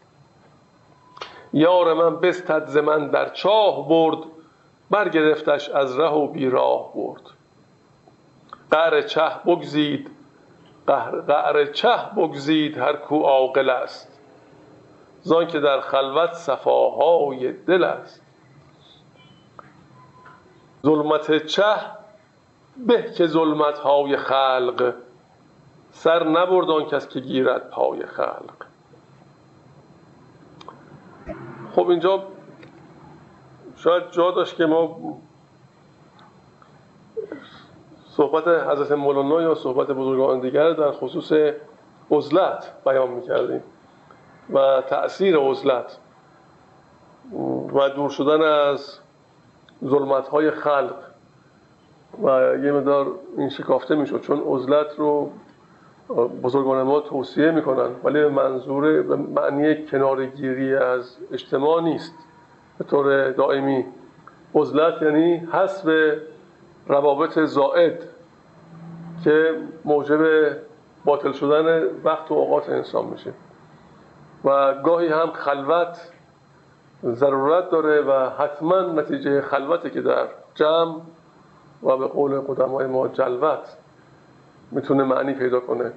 یار من بستد ز من در چاه برد. برگرفتش از ره و بیراه برد. قعر چه بگزید. قعر چه بگزید هر کو عاقل است. زان که در خلوت صفاهای دل است. ظلمت چه؟ به که ظلمت های خلق. سر نبرد آن کس که گیرد پای خلق. خب اینجا شاید جا داشت که ما صحبت حضرت مولانا یا صحبت بزرگان دیگر در خصوص عزلت بیان می‌کردیم و تأثیر عزلت و دور شدن از ظلمت های خلق و یه مدار این شکافته می‌شد چون عزلت رو بزرگان ما توصیه می‌کنن ولی به منظور به معنی کنارگیری از اجتماع نیست. به طور دائمی عزلت یعنی حسب روابط زائد که موجب باطل شدن وقت و اوقات انسان میشه. و گاهی هم خلوت ضرورت داره و حتما نتیجه خلوته که در جمع و به قول قدمای ما جلوت می‌تونه معنی پیدا کنه.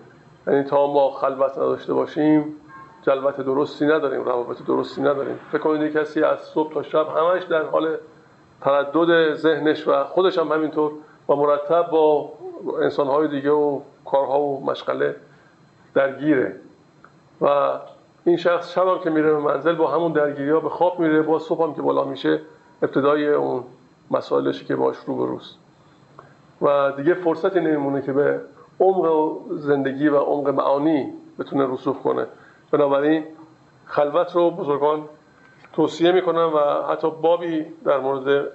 یعنی تا ما خلوت نداشته باشیم جلوت درستی نداریم روابط درستی نداریم. فکر کنید کسی از صبح تا شب همش در حال تردد ذهنش و خودش هم همینطور و مرتب با انسانهای دیگه و کارها و مشغله درگیره. و این شخص شب هم که میره به منزل با همون درگیری ها به خواب میره با صبح هم که بالا میشه ابتدای اون مسائلشی که باش رو بروست و دیگه فرصتی نمیمونه که به عمق زندگی و عمق معانی بتونه رسوخ کنه. بنابراین خلوت رو بزرگان توصیه می‌کنن و حتی بابی در مورد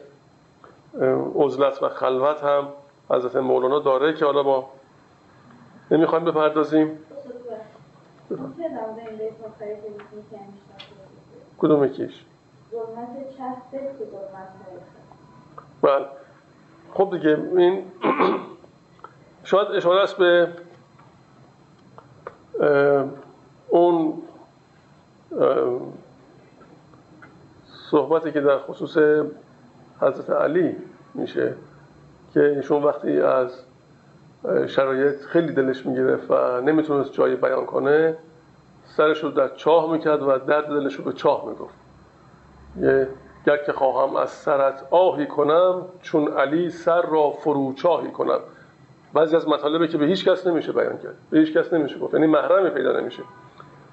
عزلت و خلوت هم حضرت مولانا داره که حالا ما نمی‌خوایم بپردازیم. کدوم یکیش؟ بله. خب دیگه این [clears throat] شاید اشاره است به اون صحبتی که در خصوص حضرت علی میشه که ایشون وقتی از شرایط خیلی دلش می‌گرفت و نمی‌تونست جایی بیان کنه سرش رو در چاه می‌کرد و درد دلش رو به چاه می‌گفت. یه گر که خواهم از سرت آهی کنم چون علی سر را فروچاهی کنم. بعضی از مطالبه که به هیچ کس نمیشه بیان کرد. به هیچ کس نمیشه گفت. یعنی محرمی پیدا نمیشه.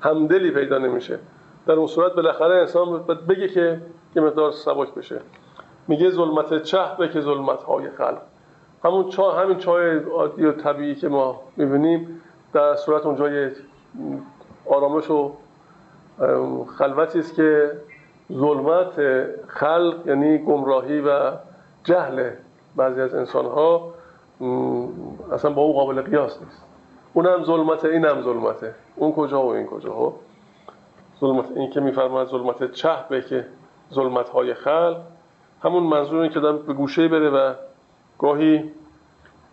همدلی پیدا نمیشه. در اون صورت بالاخره انسان بگه که یه مقدار سبک بشه. میگه ظلمت چه به که ظلمت های خلق همون چاه همین چای عادی و طبیعی که ما می‌بینیم در صورت اونجا آرامش و خلوتی است که ظلمت خلق یعنی گمراهی و جهل بعضی از انسان ها اصلا با او قابل قیاس نیست. اونم ظلمته اینم ظلمته. اون کجا و این کجا ها؟ ظلمت این که میفرماید ظلمت چه به که ظلمت های خلق همون منظور که دارم به گوشه بره و گاهی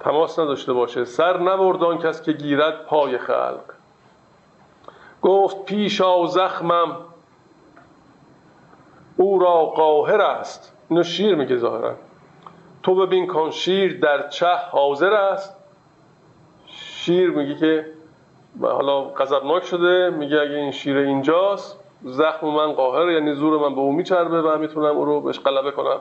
تماس نداشته باشه. سر نبردان کس که گیرد پای خلق. گفت پیشا زخمم او را قاهر است. اینو شیر میگه ظاهرا. تو ببین کن شیر در چه حاضر است. شیر میگه که حالا غضبناک شده میگه اگه این شیر اینجاست زخم من قاهر یعنی زور من به اون میچربه و می‌تونم او رو بهش غلبه کنم.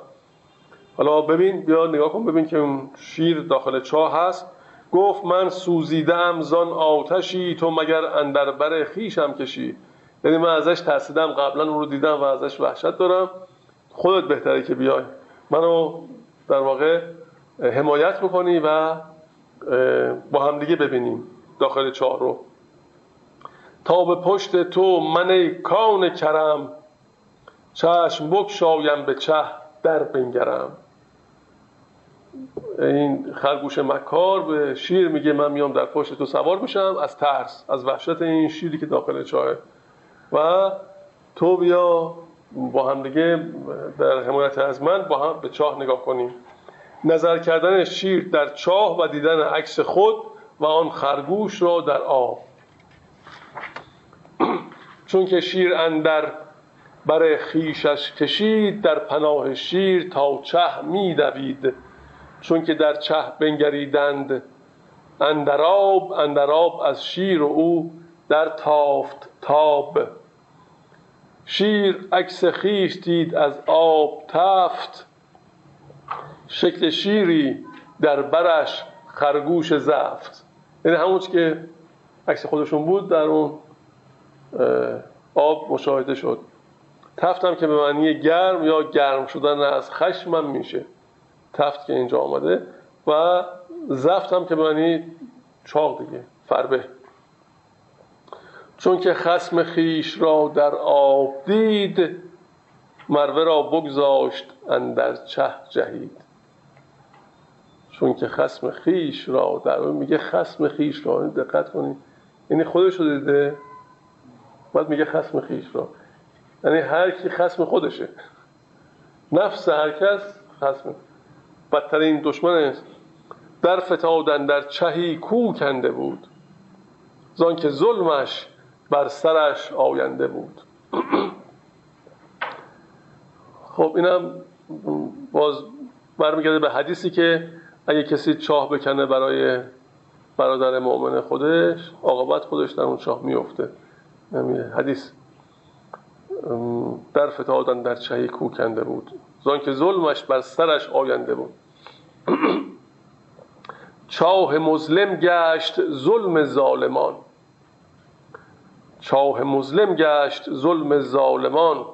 حالا ببین بیا نگاه کن ببین که اون شیر داخل چاه هست. گفت من سوزیدم زان آتشی تو مگر اندر بر خیشم کشی؟ یعنی من ازش ترسیدم قبلا اون رو دیدم و ازش وحشت دارم. خودت بهتره که بیای. منو در واقع حمایت بکنی و با همدیگه ببینیم داخل چاه رو. تا به پشت تو من ای کان کرم. چشم بکشایم به چه در بنگرم. این خرگوش مکار به شیر میگه من میام در پشت تو سوار میشم از ترس از وحشت این شیری که داخل چاه. و تو بیا با هم دیگه در حمایت از من با هم به چاه نگاه کنیم. نظر کردن شیر در چاه و دیدن عکس خود و آن خرگوش را در آب. چون که شیر اندر بر خیشش کشید در پناه شیر تا چه می دوید. چون که در چه بنگریدند اندراب اندراب از شیر و او در تافت تاب. شیر عکس خیش دید از آب تفت. شکل شیری در برش خرگوش زفت. یعنی همون که عکس خودشون بود در اون آب مشاهده شد. تفتم که به معنی گرم یا گرم شدن از خشمم میشه. تفت که اینجا آمده و زفت هم که به معنی چاق دیگه فربه. چون که خسم خیش را در آب دید مروه را بگذاشت اندر چه جهید. چون که خسم خیش را در میگه خسم خیش را دقت کنید. یعنی خودش رو دیده بعد میگه خسم خیش را. یعنی هر کی خسم خودشه. نفس هر کس خسم. بدترین دشمن است در فتادن در چهی کو کنده بود. زان که ظلمش بر سرش آینده بود. [clears throat] خب اینم باز برمیگرده به حدیثی که اگه کسی چاه بکنه برای برادر مؤمن خودش عاقبت خودش در اون چاه میفته حدیث. در فتادن در چهی کو کنده بود. زان که ظلمش بر سرش آینده بود. [clears throat] چاه مظلم گشت ظلم ظالمان. چاه مظلم گشت ظلم ظالمان.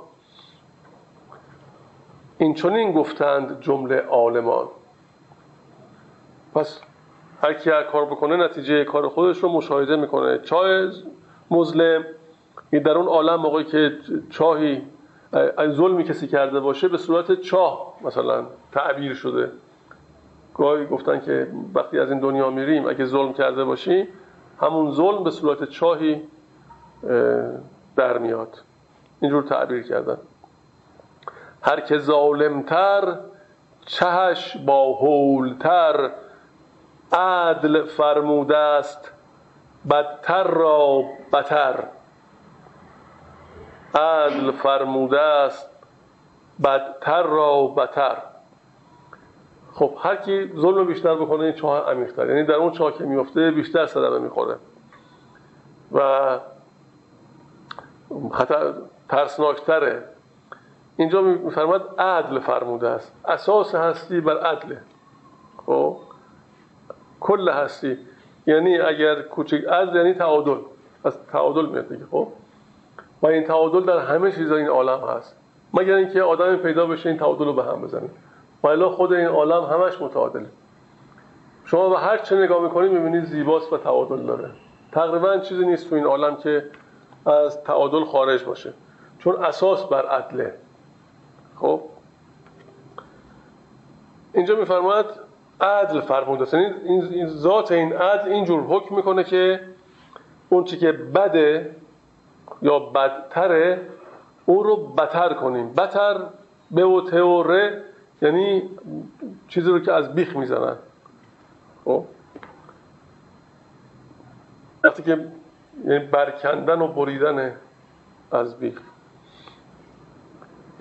این چنین گفتند جمله عالمان. پس هر کی هر کار بکنه نتیجه کار خودش رو مشاهده می‌کنه. چاه مظلم این در اون عالم موقعی که چاهی ظلمی کسی کرده باشه به صورت چاه مثلا تعبیر شده. گاهی گفتن که وقتی از این دنیا میریم اگه ظلم کرده باشیم همون ظلم به صورت چاهی در میاد. اینجور تعبیر کردن. هر که ظالمتر چهش با هولتر عدل فرموده است بدتر را بتر. عدل فرموده است بدتر را بتر. خب هر کی ظلم بیشتر بکنه این چاه عمیق‌تر. یعنی در اون چاه که میفته بیشتر صدمه می‌خوره. و خطر ترسناکتره. اینجا میفرماد عدل فرموده است. اساس هستی بر عدله. خب کل هستی. یعنی اگر کوچک عدل یعنی تعادل. از تعادل میاد دیگه خب؟ و این تعادل در همه چیزا این عالم هست. مگر اینکه آدم پیدا بشه این تعادل رو به هم بزنه. و خود این عالم همش متعادله. شما به هر چه نگاه می‌کنید می‌بینید زیباست و تعادل داره. تقریبا چیزی نیست تو این عالم که از تعادل خارج باشه. چون اساس بر عدله خب؟ اینجا میفرماید عدل فرموده یعنی این ذات این عدل اینجور حکم می‌کنه که اون چی که بده یا بدتره اون رو بتر کنیم. بتر به و تئوره یعنی چیزی رو که از بیخ می‌زنن. خب؟ وقتی که یعنی برکندن و بریدن از بیخ.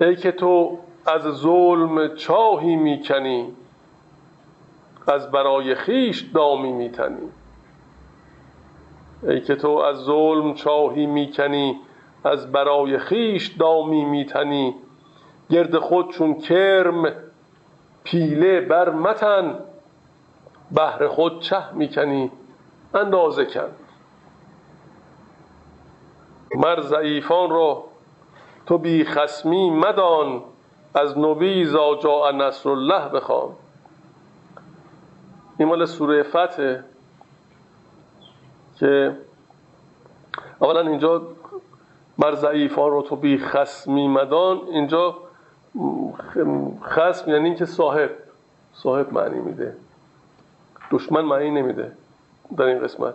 ای که تو از ظلم چاهی می‌کنی از برای خیش دامی میتنی. ای که تو از ظلم چاهی می‌کنی از برای خیش دامی میتنی. گرد خود چون کرم پیله بر متن. بهر خود چه می‌کنی؟ اندازه کن. مر ضعیفان را تو بی خسمی مدان. از نبی زا جا نصر الله بخوان. این مال سوره فتحه که اولا اینجا بر ضعیفان رو تو بی خسمی مدان. اینجا خسم یعنی اینکه صاحب صاحب معنی میده. دشمن معنی نمیده در این قسمت.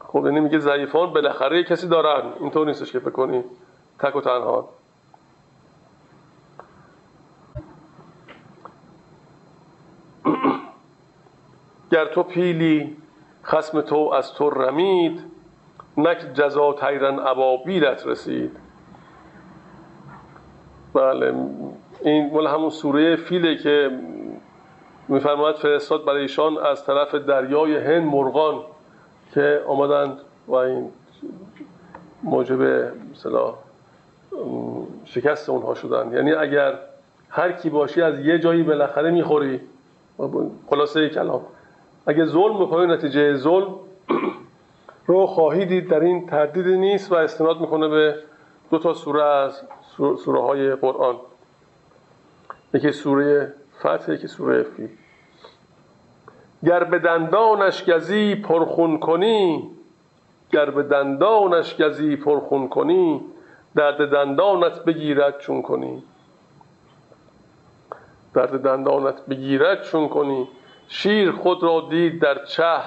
خب یعنی میگه ضعیفان بالاخره کسی دارن. اینطور نیستش که بکنی تک و تنها. [clears throat] گر تو پیلی خسم تو از تو رمید نک جزا تیرن ابابیلت رسید. بله این مال همون سوره فیله که میفرماید فرستاد برای ایشان از طرف دریای هند مرغان که آمدند و این موجب مثلا شکست اونها شدن یعنی اگر هر کی باشی از یه جایی بالاخره می‌خوری. خلاصه کلام. اگه ظلم می‌کنی نتیجه ظلم [clears throat] رو خواهی دید. در این تردیدی نیست و استناد می‌کنه به دو تا سوره از سوره های قرآن. یکی سوره فتح یکی سوره فیل گر به دندانش گزی پرخون کنی. گر به دندانش گزی پرخون کنی. درد دندانت بگیرد چون کنی. درد دندانت بگیرد چون کنی. شیر خود را دید در چه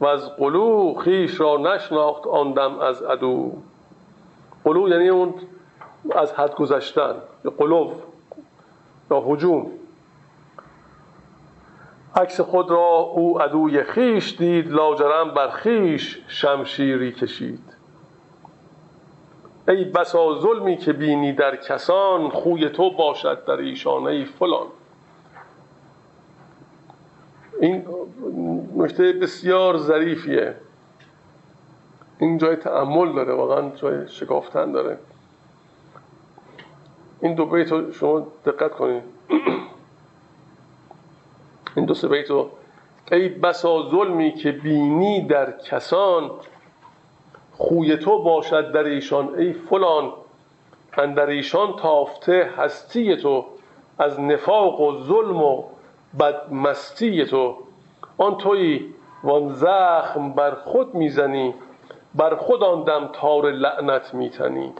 و از قلو خیش را نشناخت آن از عدو. قلو یعنی اون از حد گذشتن قلوب یا حجوم عکس خود را او عدوی خیش دید لاجرم بر خیش شمشیری کشید. ای بسا ظلمی که بینی در کسان خوی تو باشد در ایشان ای فلان. این نکته بسیار ظریفیه. این جای تعمل داره واقعا جای شکافتن داره. این دو بیت رو شما دقت کنید [clears throat] این دو سه بیت رو ای بسا ظلمی که بینی در کسان خوی تو باشد در ایشان ای فلان در ایشان تافته هستی تو از نفاق و ظلم و بدمستی تو. آن توی وان زخم بر خود می‌زنی بر خود آن دم تار لعنت میتنی.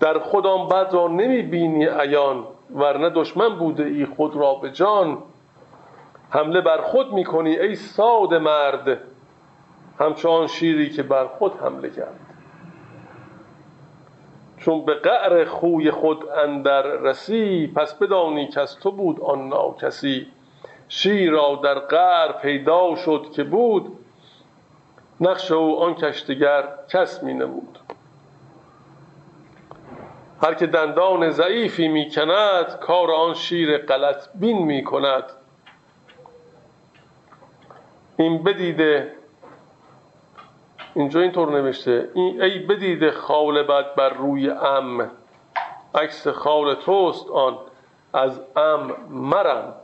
در خودم بد را نمی بینی عیان ورنه دشمن بوده ای خود را به جان. حمله بر خود می کنی ای ساده مرد همچون شیری که بر خود حمله کرد. چون به قعر خوی خود اندر رسی پس بدانی که از تو بود آن ناکسی. شیر را در قعر پیدا شد که بود نقش او آن کشتگر کس می نمود. هر که دندان ضعیفی می کند کار آن شیر غلط بین می کند. این بدیده اینجا اینطور نوشته. این ای بدیده خال بد بر روی ام. عکس خال توست آن. از ام مرم.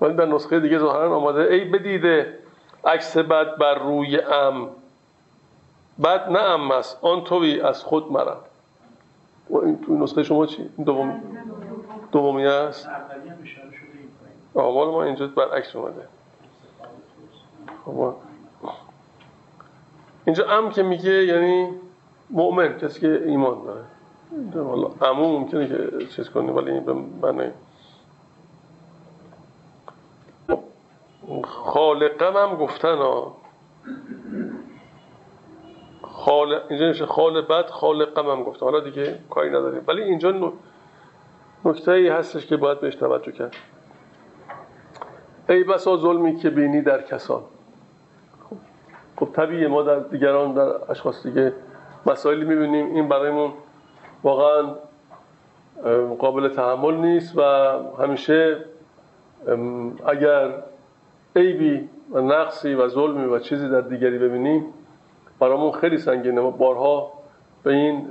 ولی در نسخه دیگه ظاهرا آمده ای بدیده عکس بد بر روی ام. بد نه ام است آن توی از خود مرم. و این توی نسخه شما چی؟ دوم دومی است؟ آمال ما اینجا برعکس اومده. خب اینجا ام که میگه یعنی مؤمن کسی که ایمان داره. امو ممکنه که چیز کنی ولی این به خالقم هم گفتن ها خال اینجا نشه خال بد خالقم هم گفتن. حالا دیگه کاری نداریم. ولی اینجا نکته ای هستش که باید بهش توجه کرد. ای بسا ظلمی که بینی در کسان. خب طبیعیه ما در دیگران در اشخاص دیگه مسائلی می‌بینیم. این برایمون واقعا قابل تحمل نیست و همیشه اگر عیبی و نقصی و ظلمی و چیزی در دیگری ببینیم برامون خیلی سنگینه. ما بارها به این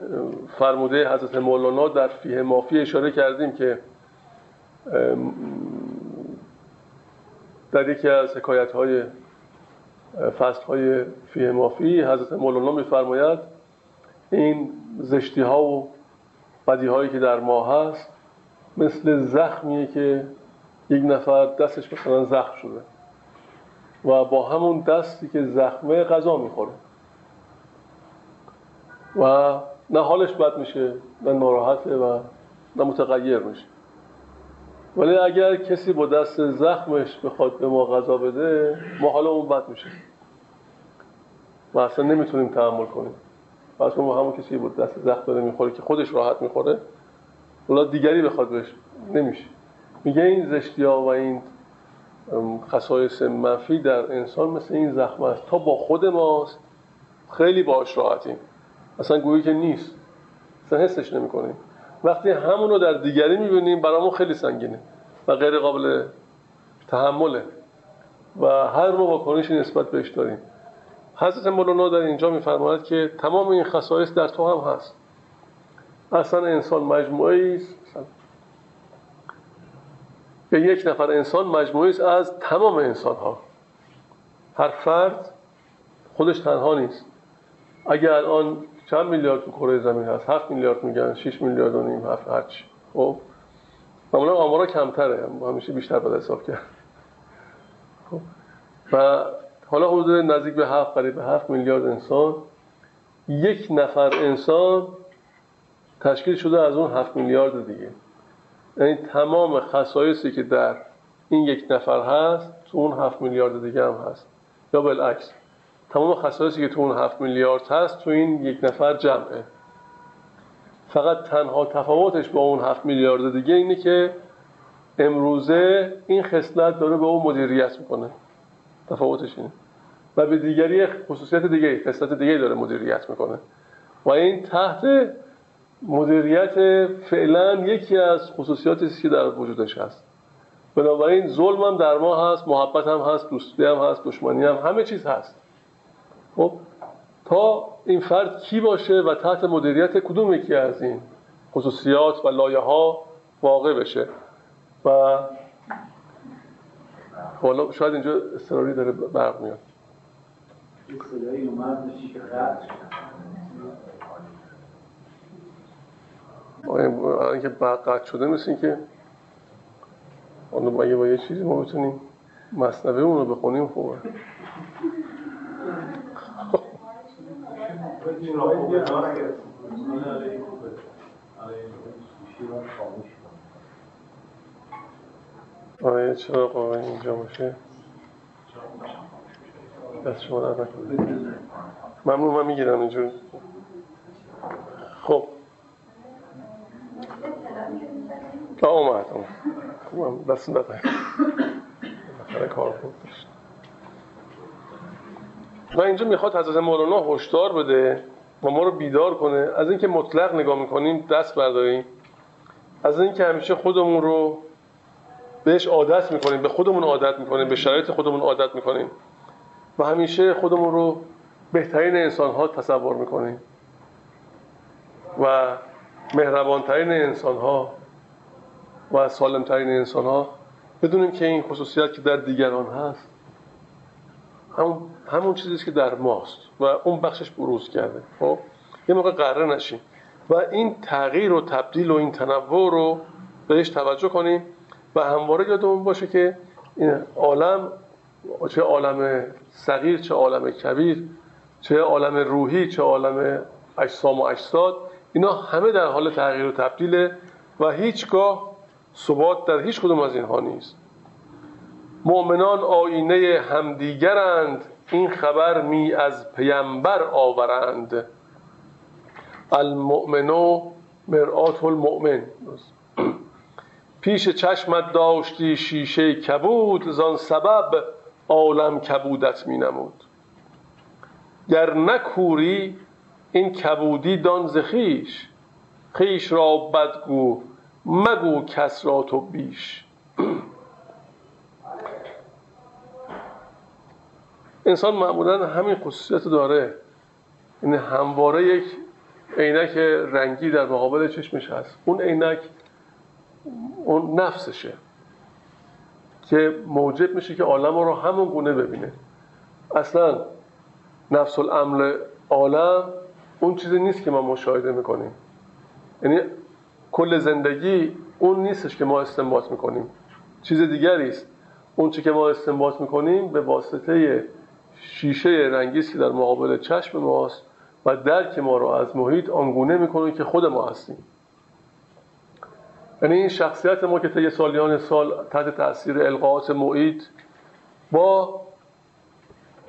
فرموده حضرت مولانا در فیه مافی اشاره کردیم که در یکی از حکایت های فصل های فیه مافی حضرت مولانا میفرماید این زشتی ها و بدی هایی که در ما هست مثل زخمیه که یک نفر دستش مثلا زخم شده و با همون دستی که زخمه غذا می‌خوره. و نه حالش بد میشه نه ناراحته و نه متغیر میشه. ولی اگر کسی با دست زخمش بخواد به ما غذا بده ما حالا اون بد میشه. و اصلا نمی‌تونیم تحمل کنیم. و اصلا همون کسی با دست زخم داره می‌خوره که خودش راحت می‌خوره حالا دیگری بخواد بهش نمیشه. میگه این زشتی ها و این خصایص منفی در انسان مثل این زخم است. تا با خود ماست خیلی باش راحتیم. اصلا گویی که نیست. اصلا حسش نمی کنیم وقتی همون رو در دیگری می‌بینیم برامون خیلی سنگینه و غیر قابل تحمله و هر ما واکنشی نسبت بهش داریم. حضرت مولانا در اینجا میفرماید که تمام این خصایص در تو هم هست. اصلا انسان مجموعه است. یک نفر انسان مجموعی است از تمام انسان ها هر فرد خودش تنها نیست. اگر الان چند میلیارد تو کره زمین هست؟ هفت میلیارد میگن 6 میلیارد و نیم هفت هرچی خب؟ معمولا آمارا کمتره همیشه بیشتر باید حساب کرد. خب؟ و حالا حدود نزدیک به هفت قریب به هفت میلیارد انسان. یک نفر انسان تشکیل شده از اون هفت میلیارد دیگه. یعنی تمام خصایصی که در این یک نفر هست تو اون هفت میلیارد دیگه هم هست. یا بالعکس. تمام خصایصی که تو اون هفت میلیارد هست تو این یک نفر جمعه. فقط تنها تفاوتش با اون هفت میلیارد دیگه اینه که امروزه این خصلت داره به اون مدیریت می‌کنه. تفاوتش اینه. و به دیگری خصوصیت دیگه خصلت دیگه داره مدیریت می‌کنه. و این تحت مدیریت فعلا یکی از خصوصیاتی است که در وجودش هست. بنابراین ظلم هم در ما هست محبت هم هست دوستی هم هست دشمنی هم همه چیز هست. خب تا این فرد کی باشه و تحت مدیریت کدوم یکی از این خصوصیات و لایه ها واقع بشه؟ و حالا شاید اینجا استراری داره برق میاد. اینکه قطع شده مثل که حالا مگه با یه چیزی ما بتونیم مصنبه اون رو بخونیم خوبه آره چرا قوه اینجا باشه؟ دست شما در ممنون من می‌گیرم اینجور. خب. اومد اومد. دست نداره کار بود. و اینجا می‌خواد حضرت مولانا هشدار بده و ما رو بیدار کنه. از اینکه مطلق نگاه می‌کنیم دست برداریم. از اینکه همیشه خودمون رو بهش عادت می‌کنیم به خودمون عادت می‌کنیم به شرایط خودمون عادت می‌کنیم. و همیشه خودمون رو بهترین انسان ها تصور می‌کنیم. و مهربانترین انسان ها و سالمترین انسان ها بدونیم که این خصوصیت که در دیگران هست همون, همون چیزی که در ماست و اون بخشش بروز کرده. خب؟ یه موقع قره نشیم و این تغییر و تبدیل و این تنوع رو بهش توجه کنیم و همواره یادمون باشه که این عالم چه عالم صغیر چه عالم کبیر چه عالم روحی چه عالم اجسام و اجساد اینا همه در حال تغییر و تبدیله و هیچگاه ثبات در هیچ کدوم از اینها نیست. مؤمنان آینه همدیگرند. این خبر می از پیمبر آورند. المؤمنو مرآت المؤمن. پیش چشمت داشتی شیشه کبود زان سبب عالم کبودت می نمود. گر نکوری این کبودی دان ز خیش خیش را بدگو مگو کس را تو بیش. انسان معمولا همین خصوصیت داره. این یعنی همواره یک عینک رنگی در مقابل چشمش هست. اون عینک اون نفسشه که موجب میشه که عالم رو همون گونه ببینه. اصلا نفس العمل عالم اون چیزی نیست که ما مشاهده می‌کنیم. یعنی کل زندگی اون نیستش که ما استنباط می‌کنیم. چیز دیگری است. اون چی که ما استنباط می‌کنیم به واسطه شیشه رنگی که در مقابل چشم ماست و درک ما رو از محیط آنگونه می‌کنه که خود ما هستیم. یعنی این شخصیت ما که طی سالیان سال تحت تاثیر القاعات محیط با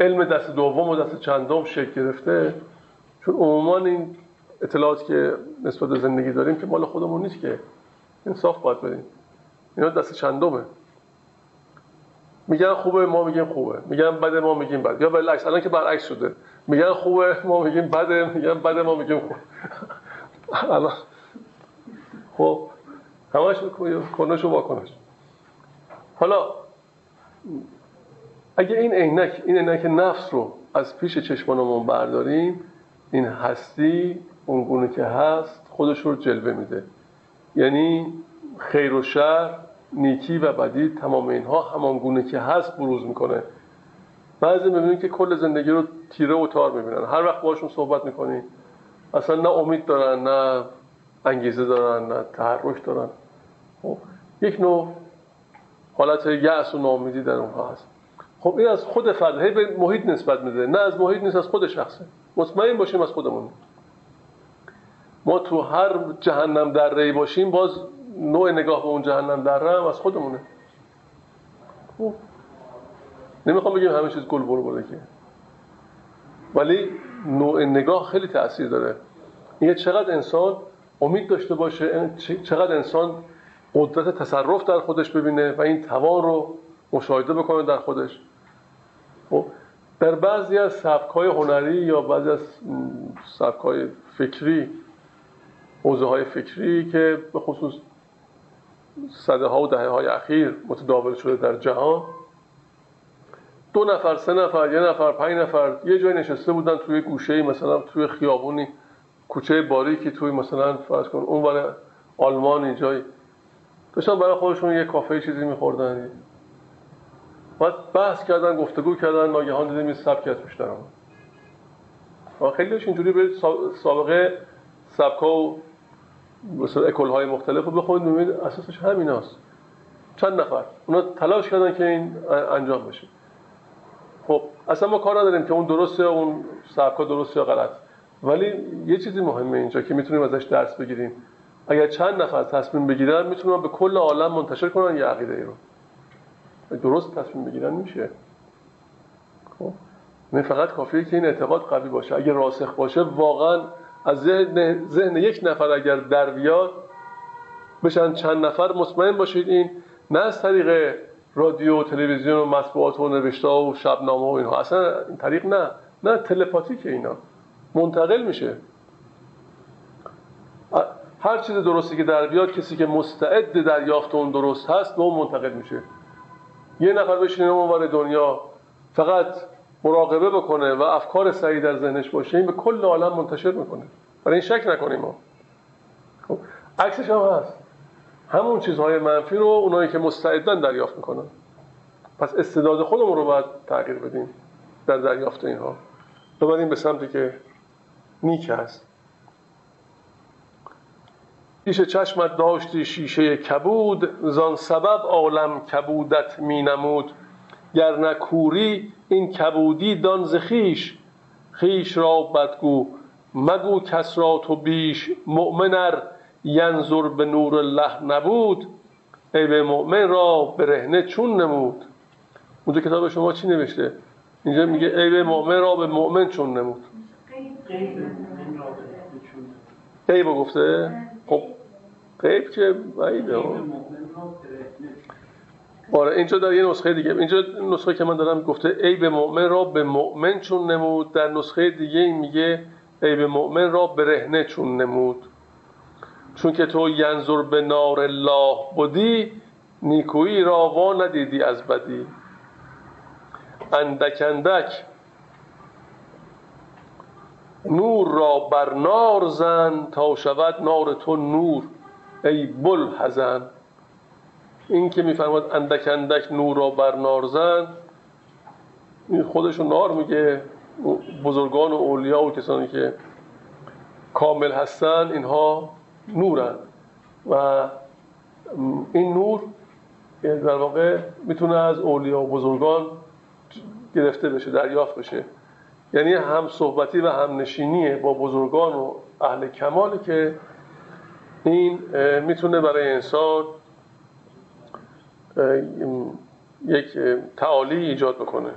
علم دست دوم و دست چندم شکل گرفته چون عموما این اطلاعات که نسبت به زندگی داریم که مال خودمون نیست که. انصاف باید بدیم اینا دست چندمه. میگن خوبه ما میگیم خوبه. میگن بده ما میگیم بده. یا بالعکس الان که برعکس شده. میگن خوبه ما میگیم بده. میگن بده ما میگیم خوب [laughs] الان. خب همش کنش و واکنش. حالا اگه این عینک این عینک نفس رو از پیش چشمانمون برداریم این هستی اونگونه که هست خودش رو جلوه میده. یعنی خیر و شر نیکی و بدی تمام اینها همان گونه که هست بروز می‌کنه. بعضی می‌بینید که کل زندگی رو تیره و تار می‌بینن. هر وقت باشون صحبت می‌کنی اصلا نه امید دارن نه انگیزه دارن نه تحرک دارن. خب یک نوع حالت یأس و ناامیدی در اونها هست. خب این از خود فرد هی به محیط نسبت میده. نه از محیط نیست از خود شخصه. مطمئن باشیم از خودمون. ما تو هر جهنم در ری باشیم باز نوع نگاه به اون جهنم در هم از خودمونه. خب نمی‌خوام بگیم همه چیز گل بره که. ولی نوع نگاه خیلی تاثیر داره. اینکه چقدر انسان امید داشته باشه چقدر انسان قدرت تصرف در خودش ببینه و این توان رو مشاهده بکنه در خودش. خب در بعضی از سبکای هنری یا بعضی از سبکای فکری حوزه های فکری که به خصوص صده ها و دهه های اخیر متداول شده در جهان. دو نفر سه نفر یه نفر پنج نفر یه جای نشسته بودن توی گوشه مثلا توی خیابونی کوچه باریکی توی مثلا فرض کن اون برای آلمان جایی. داشتن برای خودشون یه کافه چیزی میخوردن. بعد بحث کردن گفتگو کردن ناگهان دیدیم این سبک از و خیلی اینجوری برید سابقه سبکا و مثلا اکل های مختلف رو بخونید ببینید اساسش همین هست. چند نفر؟ اونا تلاش کردن که این انجام بشه. خب اصلا ما کار نداریم که اون درسته اون سبکا درسته یا غلط. ولی یه چیزی مهمه اینجا که می‌تونیم ازش درس بگیریم. اگر چند نفر تصمیم بگیرن می‌تونن به کل عالم منتشر کنن یه عقیده ای رو. درست تصمیم بگیرن میشه. خب نه فقط کافیه که این اعتقاد قوی باشه. اگر راسخ باشه واقعا از ذهن, ذهن یک نفر اگر در بیاد بشن چند نفر مطمئن باشید. این نه از طریق رادیو و تلویزیون و مطبوعات و نوشته و شبنامه و اینها. اصلا این طریق نه. نه تلپاتیک اینا. منتقل میشه. هر چیز درستی که در بیاد کسی که مستعد دریافت اون درست هست به اون منتقل میشه. یه نفر بشینه اونور دنیا فقط مراقبه بکنه و افکار سعی در ذهنش باشه این به کل عالم منتشر می‌کنه. برای این شک نکنیم ما. خب عکسش هم هست. همون چیزهای منفی رو اونایی که مستعدن دریافت می‌کنن. پس استعداد خودمون رو باید تغییر بدیم در دریافت اینها. ببریم به سمتی که نیک هست. پیش چشمت داشتی شیشه کبود زان سبب عالم کبودت می نمود. گر نکوری این کبودی دان ز خیش. خیش را بدگو مگو کس را تو بیش. مؤمنر ینظر به نور الله نبود. ای به مؤمن را برهنه چون نمود. اونجا کتاب شما چی نوشته؟ اینجا میگه ای به مؤمن را به مؤمن چون نمود. غیب گفته؟ خب غیب که بعیده آره اینجا در یه نسخه دیگه. اینجا نسخه که من دارم گفته ای به مؤمن را به مؤمن چون نمود. در نسخه دیگه میگه ای به مؤمن را برهنه چون نمود. چون که تو ینظر به نار الله بودی نیکویی را وا ندیدی از بدی. اندک اندک نور را بر نار زن تا شود نار تو نور ای بل هزن این که میفرماد اندک اندک نور را بر نار زن خودشون نار میگه. بزرگان و اولیا و کسانی که کامل هستن اینها نورن. و این نور در واقع می‌تونه از اولیا و بزرگان گرفته بشه دریافت بشه. یعنی هم صحبتی و هم نشینی با بزرگان و اهل کمالی که این می‌تونه برای انسان یک تعالی ایجاد بکنه.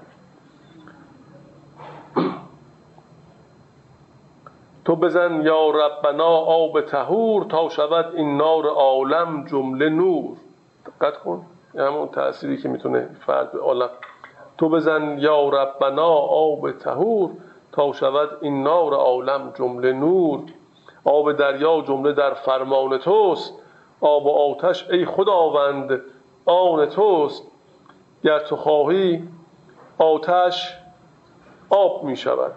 تو بزن یا ربنا آب تهور تا شود این نار عالم جمله نور. دقت کن. همون تأثیری که می‌تونه فرد به عالم. تو بزن یا ربنا آب تهور تا شود این نار عالم جمله نور. آب دریا جمله در فرمان توست. آب و آتش ای خداوند آن توست گر تو خواهی آتش آب می شود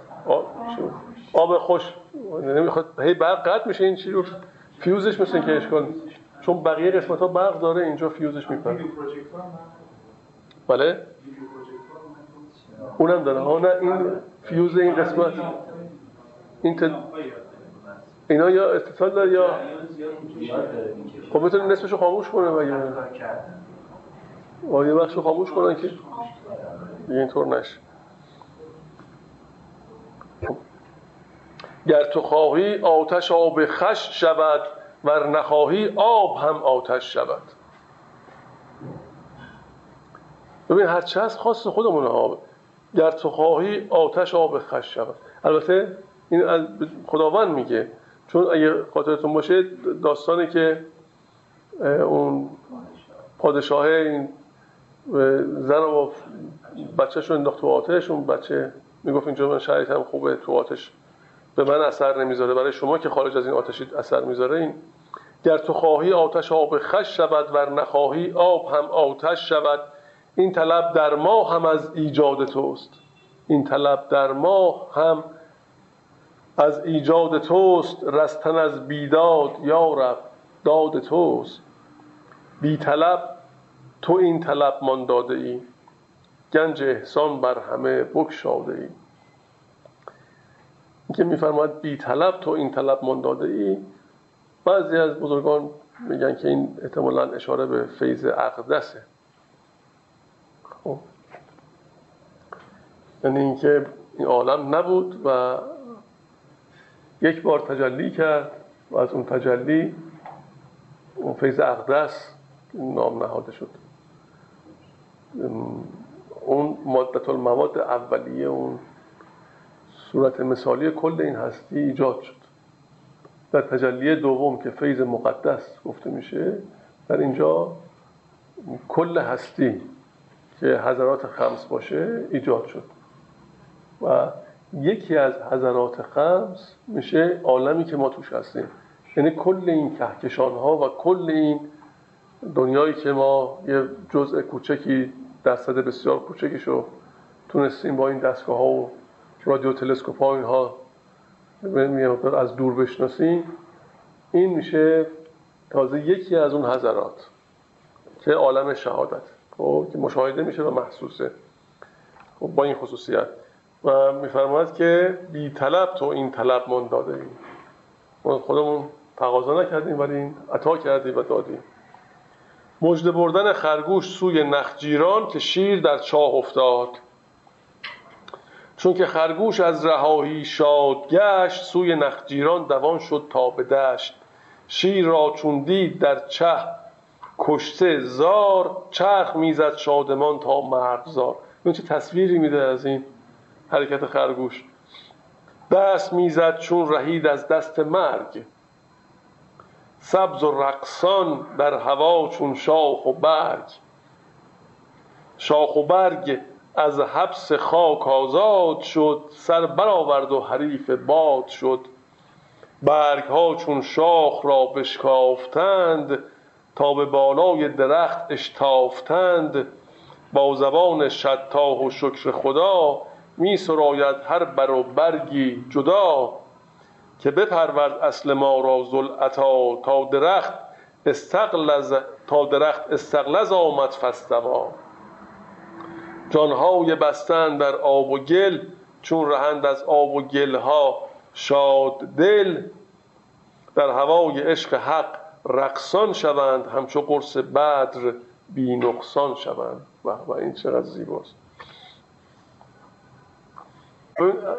آب خوش. نمی‌خواد. هی برق قطع میشه این چی رو. فیوزش مثل که اشکال چون بقیه قسمت ها برق داره اینجا فیوزش میپره. بله؟ اونم داره. ها نه این فیوز این قسمت. این تد... اینا یا اتصال داره یا خب می‌تونه نصفشو خاموش کنه و یه بخشو خاموش کنن که اینطور نشه. گر تو خواهی آتش آب خش شود ور نخواهی آب هم آتش شود. ببین هر چه هست خاص خودمون آب گر تو خواهی آتش آب خش شود. البته این خداوند میگه چون اگه خاطرتون باشه داستانی که اون پادشاه این زن و بچهش رو انداخت تو آتش اون بچه می‌گفت اینجا من شرایط هم خوبه تو آتش به من اثر نمی‌ذاره. برای شما که خارج از این آتشی اثر می‌ذاره این گر تو خواهی آتش آب خش شود ور نخواهی آب هم آتش شود. این طلب در ما هم از ایجاد توست. این طلب در ما هم از ایجاد توست. رستن از بیداد یا داد توست. بی طلب تو این طلب من داده ای. گنج احسان بر همه بکشاده ای. که میفرماید بی طلب تو این طلب من داده ای. بعضی از بزرگان میگن که این احتمالا اشاره به فیض اقدسه خب. یعنی اینکه این عالم نبود و یک بار تجلی کرد و از اون تجلی اون فیض اقدس نام نهاده شد. اون مادت المواد اولیه اون صورت مثالی کل این هستی ایجاد شد. در تجلی دوم که فیض مقدس گفته میشه در اینجا کل هستی که حضرات خمس باشه ایجاد شد. و یکی از حضرات خمس میشه عالمی که ما توش هستیم. یعنی کل این کهکشان ها و کل این دنیایی که ما یه جزء کوچکی درصد بسیار کوچکیشو تونستیم با این دستگاه ها و رادیو تلسکوپ ها اینها از دور بشناسیم. این میشه تازه یکی از اون حضرات که عالم شهادت. خب که مشاهده میشه و محسوسه. خب با این خصوصیت. و میفرماید که بی طلب تو این طلب من داده ایم خودمون تقاضا نکردیم ولی عطا کردیم و دادیم. مجد بردن خرگوش سوی نخجیران که شیر در چاه افتاد. چون که خرگوش از رهایی شاد گشت سوی نخجیران دوان شد تا به دشت. شیر را چون دید در چه کشته زار چرخ می‌زد شادمان تا مرغزار این چه تصویری میده از این حرکت خرگوش؟ دست می‌زد چون رهید از دست مرگ. سبز و رقصان در هوا چون شاخ و برگ. شاخ و برگ از حبس خاک آزاد شد سر برآورد و حریف باد شد. برگ ها چون شاخ را بشکافتند تا به بالای درخت اشتافتند. با زبان شتاه و شکر خدا می سراید هر بر و برگی جدا. که بپرورد اصل ما را زلعتا تا درخت استقلز تا درخت استقلز آمد فستوا جانهای بستن در آب و گل چون رهند از آب و گلها شاد دل. در هوای عشق حق رقصان شوند همچو قرص بدر بی نقصان شوند. و این چقدر زیباست.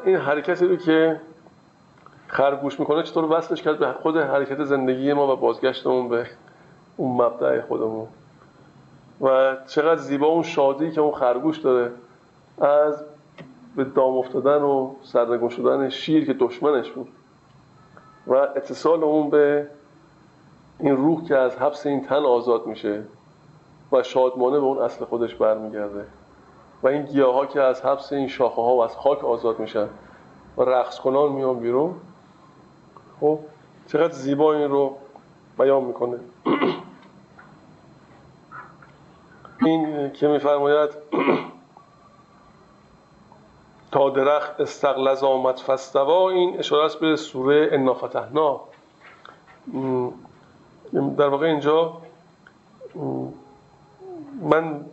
این حرکتی رو که خرگوش می‌کنه چطور وصلش کرد به خود حرکت زندگی ما و بازگشتمون به اون مبدع خودمون. و چقدر زیبا اون شادی که اون خرگوش داره از به دام افتادن و سرنگون شدن شیر که دشمنش بود. و اتصال اون به این روح که از حبس این تن آزاد میشه و شادمانه به اون اصل خودش برمیگرده. و این گیاه ها که از حبس این شاخه ها و از خاک آزاد میشن و رقص کنان میان بیرون. خب؟ چقدر زیبا این رو بیان می‌کنه. [clears throat] این که میفرماید [clears throat] تا درخت استقلز آمد فستوا این اشاره است به سوره انا فتحنا در واقع اینجا من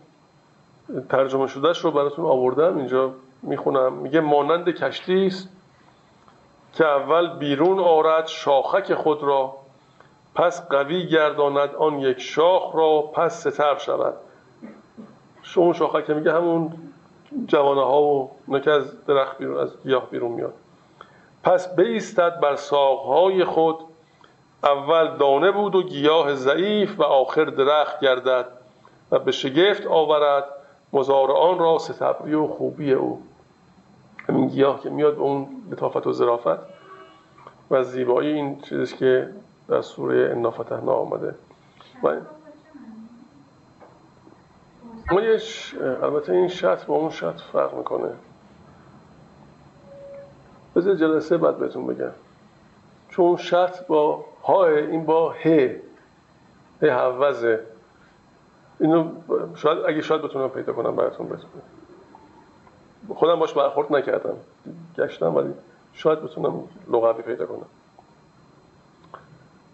ترجمه شدهش رو براتون آوردم اینجا می‌خونم. میگه مانند کشتی است که اول بیرون آرد شاخک خود را پس قوی گرداند آن یک شاخ را پس ستر شود. اون شاخک میگه همون جوانه ها و که از درخت بیرون از گیاه بیرون میاد. پس بیستد بر ساقهای خود. اول دانه بود و گیاه ضعیف و آخر درخت گردد و به شگفت آورد. مزارعان را ستبری و خوبی او. همین گیاه که میاد به اون لطافت و ظرافت و زیبایی این چیزی که در سوره انا فتحنا آمده. و اما البته این شط با اون شط فرق می‌کنه. بذار جلسه بعد بهتون بگم. چون شط با های این با ه ه حوزه اینو شاید اگه شاید بتونم پیدا کنم براتون بتونم خودم باش برخورد نکردم. گشتم ولی شاید بتونم لغوی پیدا کنم.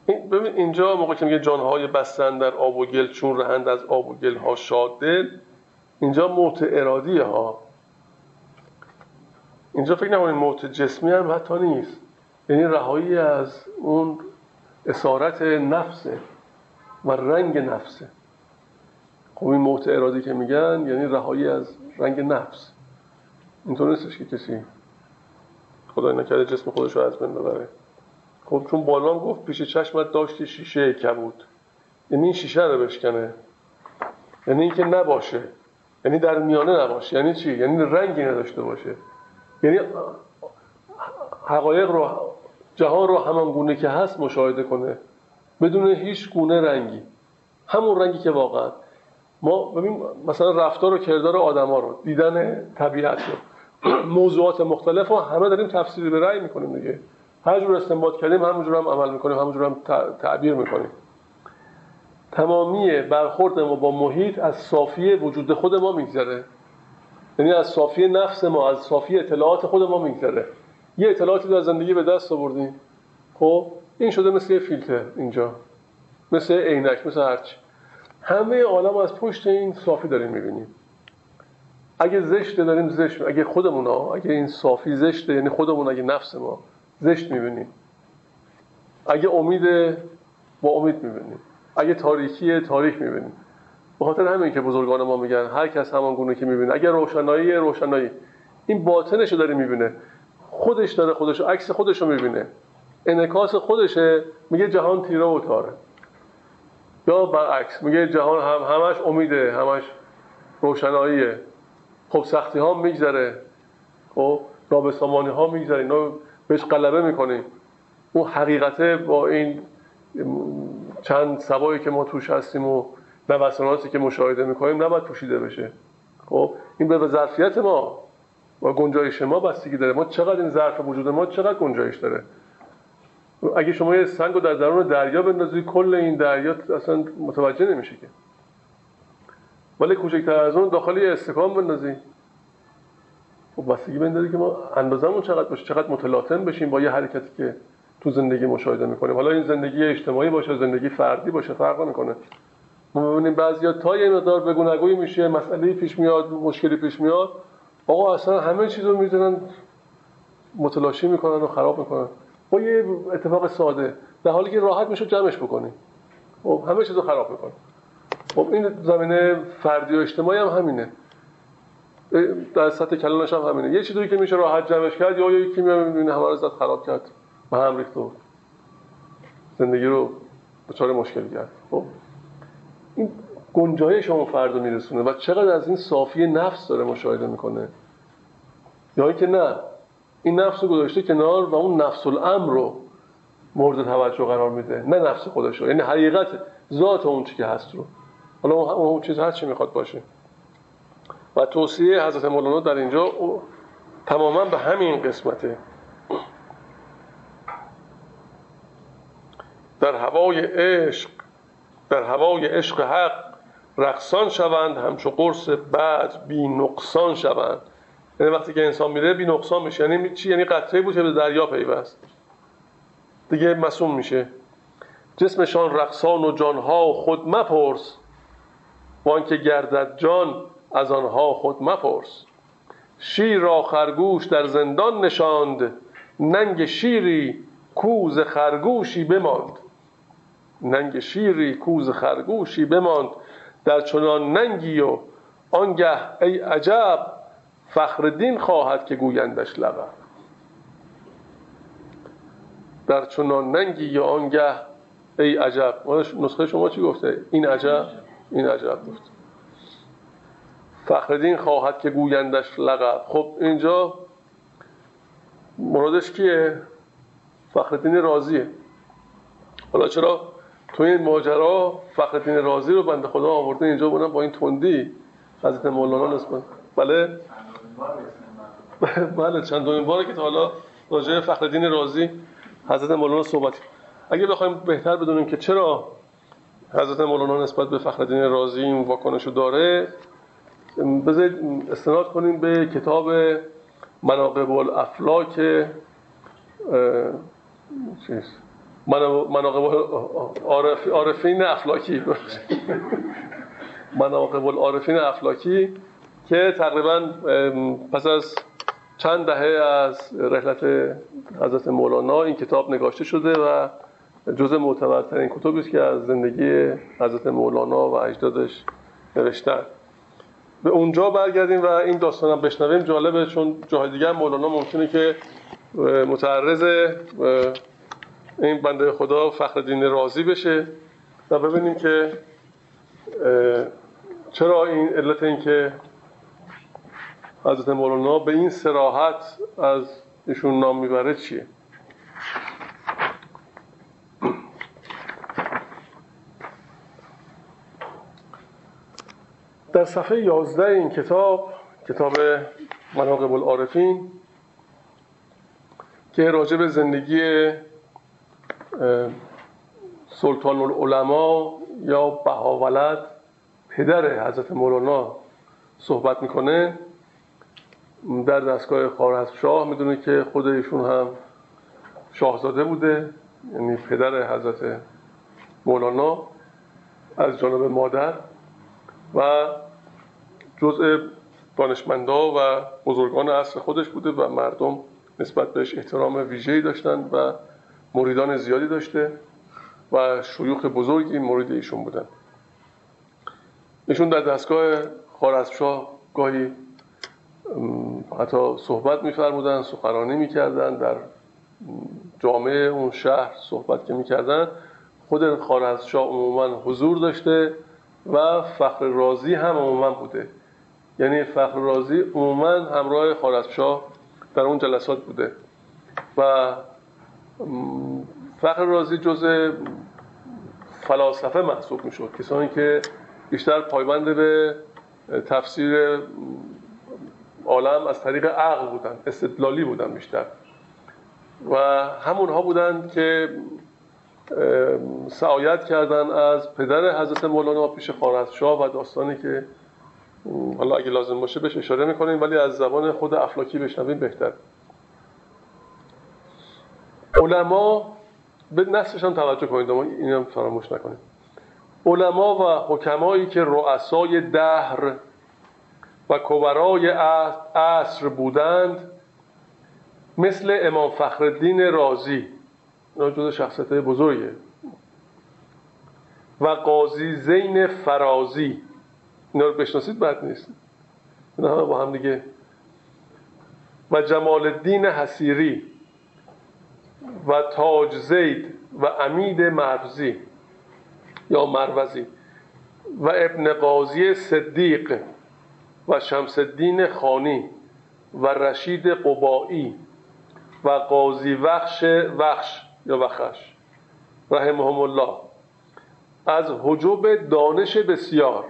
ببین اینجا موقع که میگه جانهای بستن در آب و گل چون رهند از آب و گل ها شاد دل اینجا موت ارادی ها. اینجا فکر نکنید موت جسمی هم حتی نیست. یعنی رهایی از اون اسارت نفسه و رنگ نفسه. خب این موت ارادی که میگن یعنی رهایی از رنگ نفس. اینطور نیستش که کسی خدای نکرده جسم خودش رو از بین ببره. خب چون بالان گفت پیش چشمت داشتی شیشه کبود. یعنی این شیشه رو بشکنه. یعنی اینکه نباشه. یعنی در میانه نباشه. یعنی چی؟ یعنی رنگی نداشته باشه. یعنی حقایق رو جهان رو همان گونه که هست مشاهده کنه. بدون هیچ گونه رنگی. همون رنگی که واقعا. ما ببین مثلا رفتار و کردار آدما رو دیدن طبیعت رو. موضوعات مختلف رو همه داریم تفسیر به رأی می‌کنیم دیگه. هر جور استنباط کردیم همونجور هم عمل می‌کنیم همونجور هم تعبیر می‌کنیم. تمامی برخورد ما با محیط از صافی وجود خود ما میگذره. یعنی از صافی نفس ما از صافی اطلاعات خود ما میگذره. یه اطلاعاتی در زندگی به دست آوردیم. خب این شده مثل یه فیلتر اینجا. مثل عینک مثل هرچی. همه عالم از پشت این صافی داریم می‌بینیم. اگه زشته داریم زشت اگه خودمون ها اگه این صافی زشته یعنی خودمون اگه نفس ما زشت می‌بینیم. اگه امید با امید می‌بینیم. اگه تاریکی تاریک می‌بینیم. به خاطر همین که بزرگان ما میگن هر کس همان گونه که می‌بینه. اگه روشنایی روشنایی. این باطنش رو داره می‌بینه. خودش داره خودش عکس خودش رو می‌بینه. انعکاس خودشه. میگه جهان تیره و تاره. یا برعکس میگه جهان هم همش امیده همش روشناییه. خب سختی ها میگذره. خب نابسامانی ها میگذره. اینا بهش غلبه می‌کنیم. اون حقیقته با این چند سوایی که ما توش هستیم و نوساناتی که مشاهده می‌کنیم نباید پوشیده بشه. خب این به ظرفیت ما و گنجایش ما بستگی داره. ما چقدر این ظرف وجود ما چقدر گنجایش داره. اگه شما یه سنگ رو در درون دریا بندازی کل این دریا اصلا متوجه نمیشه که. ولی کوچکتر از اون داخل یه استکان بندازی. خب بستگی به داره که ما اندازمون چقدر باشه چقدر متلاطم بشیم با یه حرکتی که تو زندگی مشاهده می‌کنیم. حالا این زندگی اجتماعی باشه زندگی فردی باشه فرق نمی‌کنه. ما ببینیم بعضیا تا یه مقدار بگو نگوی میشه مسئله پیش میاد مشکلی پیش میاد. آقا اصلا همه چیز رو می‌زنن متلاشی می‌کنن و خراب می‌کنن. با یه اتفاق ساده در حالی که راحت میشه جمعش بکنیم. خب همه چیز رو خراب می‌کنه خب این زمینه فردی و اجتماعی هم همینه. در سطح کلانش هم همینه. یه چیزی که میشه راحت جمعش کرد یا یکی میاد می‌بینه همه رو زد خراب کرد به هم ریخت و زندگی رو دچار مشکل کرد خب؟ این گنجایش اون فرد رو میرسونه و چقدر از این صافی نفس داره مشاهده می‌کنه. یا اینکه نه این نفس رو گذاشته کنار و اون نفس الامر رو مورد توجه قرار میده. نه نفس خودش رو. یعنی حقیقت ذات اون چی که هست رو. حالا اون چیز هر چی می‌خواد باشه. و توصیه حضرت مولانا در اینجا تماما به همین قسمته. در هوای عشق در هوای عشق حق رقصان شوند همچو قرص بعد بی نقصان شوند. یعنی وقتی که انسان میره بی نقصان میشه. یعنی چی؟ یعنی قطره بود که به دریا پیوست. دیگه مسوم میشه. جسمشان رقصان و جانها خود مپرس. وان که گردد جان از آنها خود مپرس. شیر را خرگوش در زندان نشاند ننگ شیری کوز خرگوشی بماند. ننگ شیری کوز خرگوشی بماند در چنان ننگی و آنگه ای عجب فخر دین خواهد که گویندش لقب در چنان ننگی یا آنگه ای عجب. نسخه شما چی گفته؟ این عجب؟ این عجب گفت فخردین خواهد که گویندش لقب. خب اینجا مرادش کیه؟ فخردین راضیه حالا چرا تو این ماجرا فخردین رازی رو بنده خدا آورده اینجا بودن با این تندی؟ حضرت مولانا نسبت بله؟ [laughs] بله چند دومین باره که تا حالا راجع فخردین رازی حضرت مولانا صحبت اگه بخوایم بهتر بدونیم که چرا حضرت مولانا نسبت به فخردین رازی این واکنشو داره بذارید استناد کنیم به کتاب مناقب الافلاک چیز؟ مناقب عارفین افلاکی. مناقب العارفین افلاکی که تقریبا پس از چند دهه از رحلت حضرت مولانا این کتاب نگاشته شده و جزء معتبرترین کتابی است که از زندگی حضرت مولانا و اجدادش نوشتن. به اونجا برگردیم و این داستان هم بشنویم. جالبه چون جاهای دیگر مولانا ممکنه که متعرض این بنده خدا فخر دین راضی بشه و ببینیم که چرا این علت این که حضرت مولانا به این سراحت از ایشون نام می‌بره چیه. در صفحه 11 این کتاب کتاب مناقب العارفین که راجع به زندگی سلطان العلماء یا بهاولد پدر حضرت مولانا صحبت می‌کنه. در دستگاه خارزم شاه می‌دونه که خود ایشون هم شاهزاده بوده یعنی پدر حضرت مولانا از جانب مادر. و جزء دانشمندا و بزرگان عصر خودش بوده و مردم نسبت بهش احترام ویژه‌ای داشتن و مریدان زیادی داشته و شیوخ بزرگی مورد ایشون بودن. ایشون در دستگاه خارزمشاه گاهی حتی صحبت میفرمودن سخنرانی می‌کردن در جامعه اون شهر صحبت که می‌کردن خود خارزمشاه عموما حضور داشته. و فخر رازی هم عموما بوده. یعنی فخر رازی عموما همراه خارزمشاه در اون جلسات بوده. و فخر رازی جز فلاسفه محسوب می‌شد. کسانی که بیشتر پایبند به تفسیر عالم از طریق عقل بودن استدلالی بودن بیشتر. و همونها بودن که سعایت کردن از پدر حضرت مولانا پیش خارزشاه و داستانی که حالا اگه لازم باشه بهش اشاره می‌کنیم ولی از زبان خود افلاکی بشنویم بهتر. علما به نصفش هم توجه کنید اما این هم فراموش نکنید. علما و حکمایی که رؤسای دهر و کبرای عصر بودند مثل امام فخردین رازی اینا جز شخصیت بزرگه. و قاضی زین فرازی. اینا رو بشناسید؟ بد نیست. اینا همه با هم دیگه. و جمال الدین حسیری و تاج زید و امید مرزی. یا مروزی. و ابن قاضی صدیق. و شمس الدین خانی. و رشید قبایی و قاضی وخش وخش. یا وخش رحمهم الله. از حجب دانش بسیار.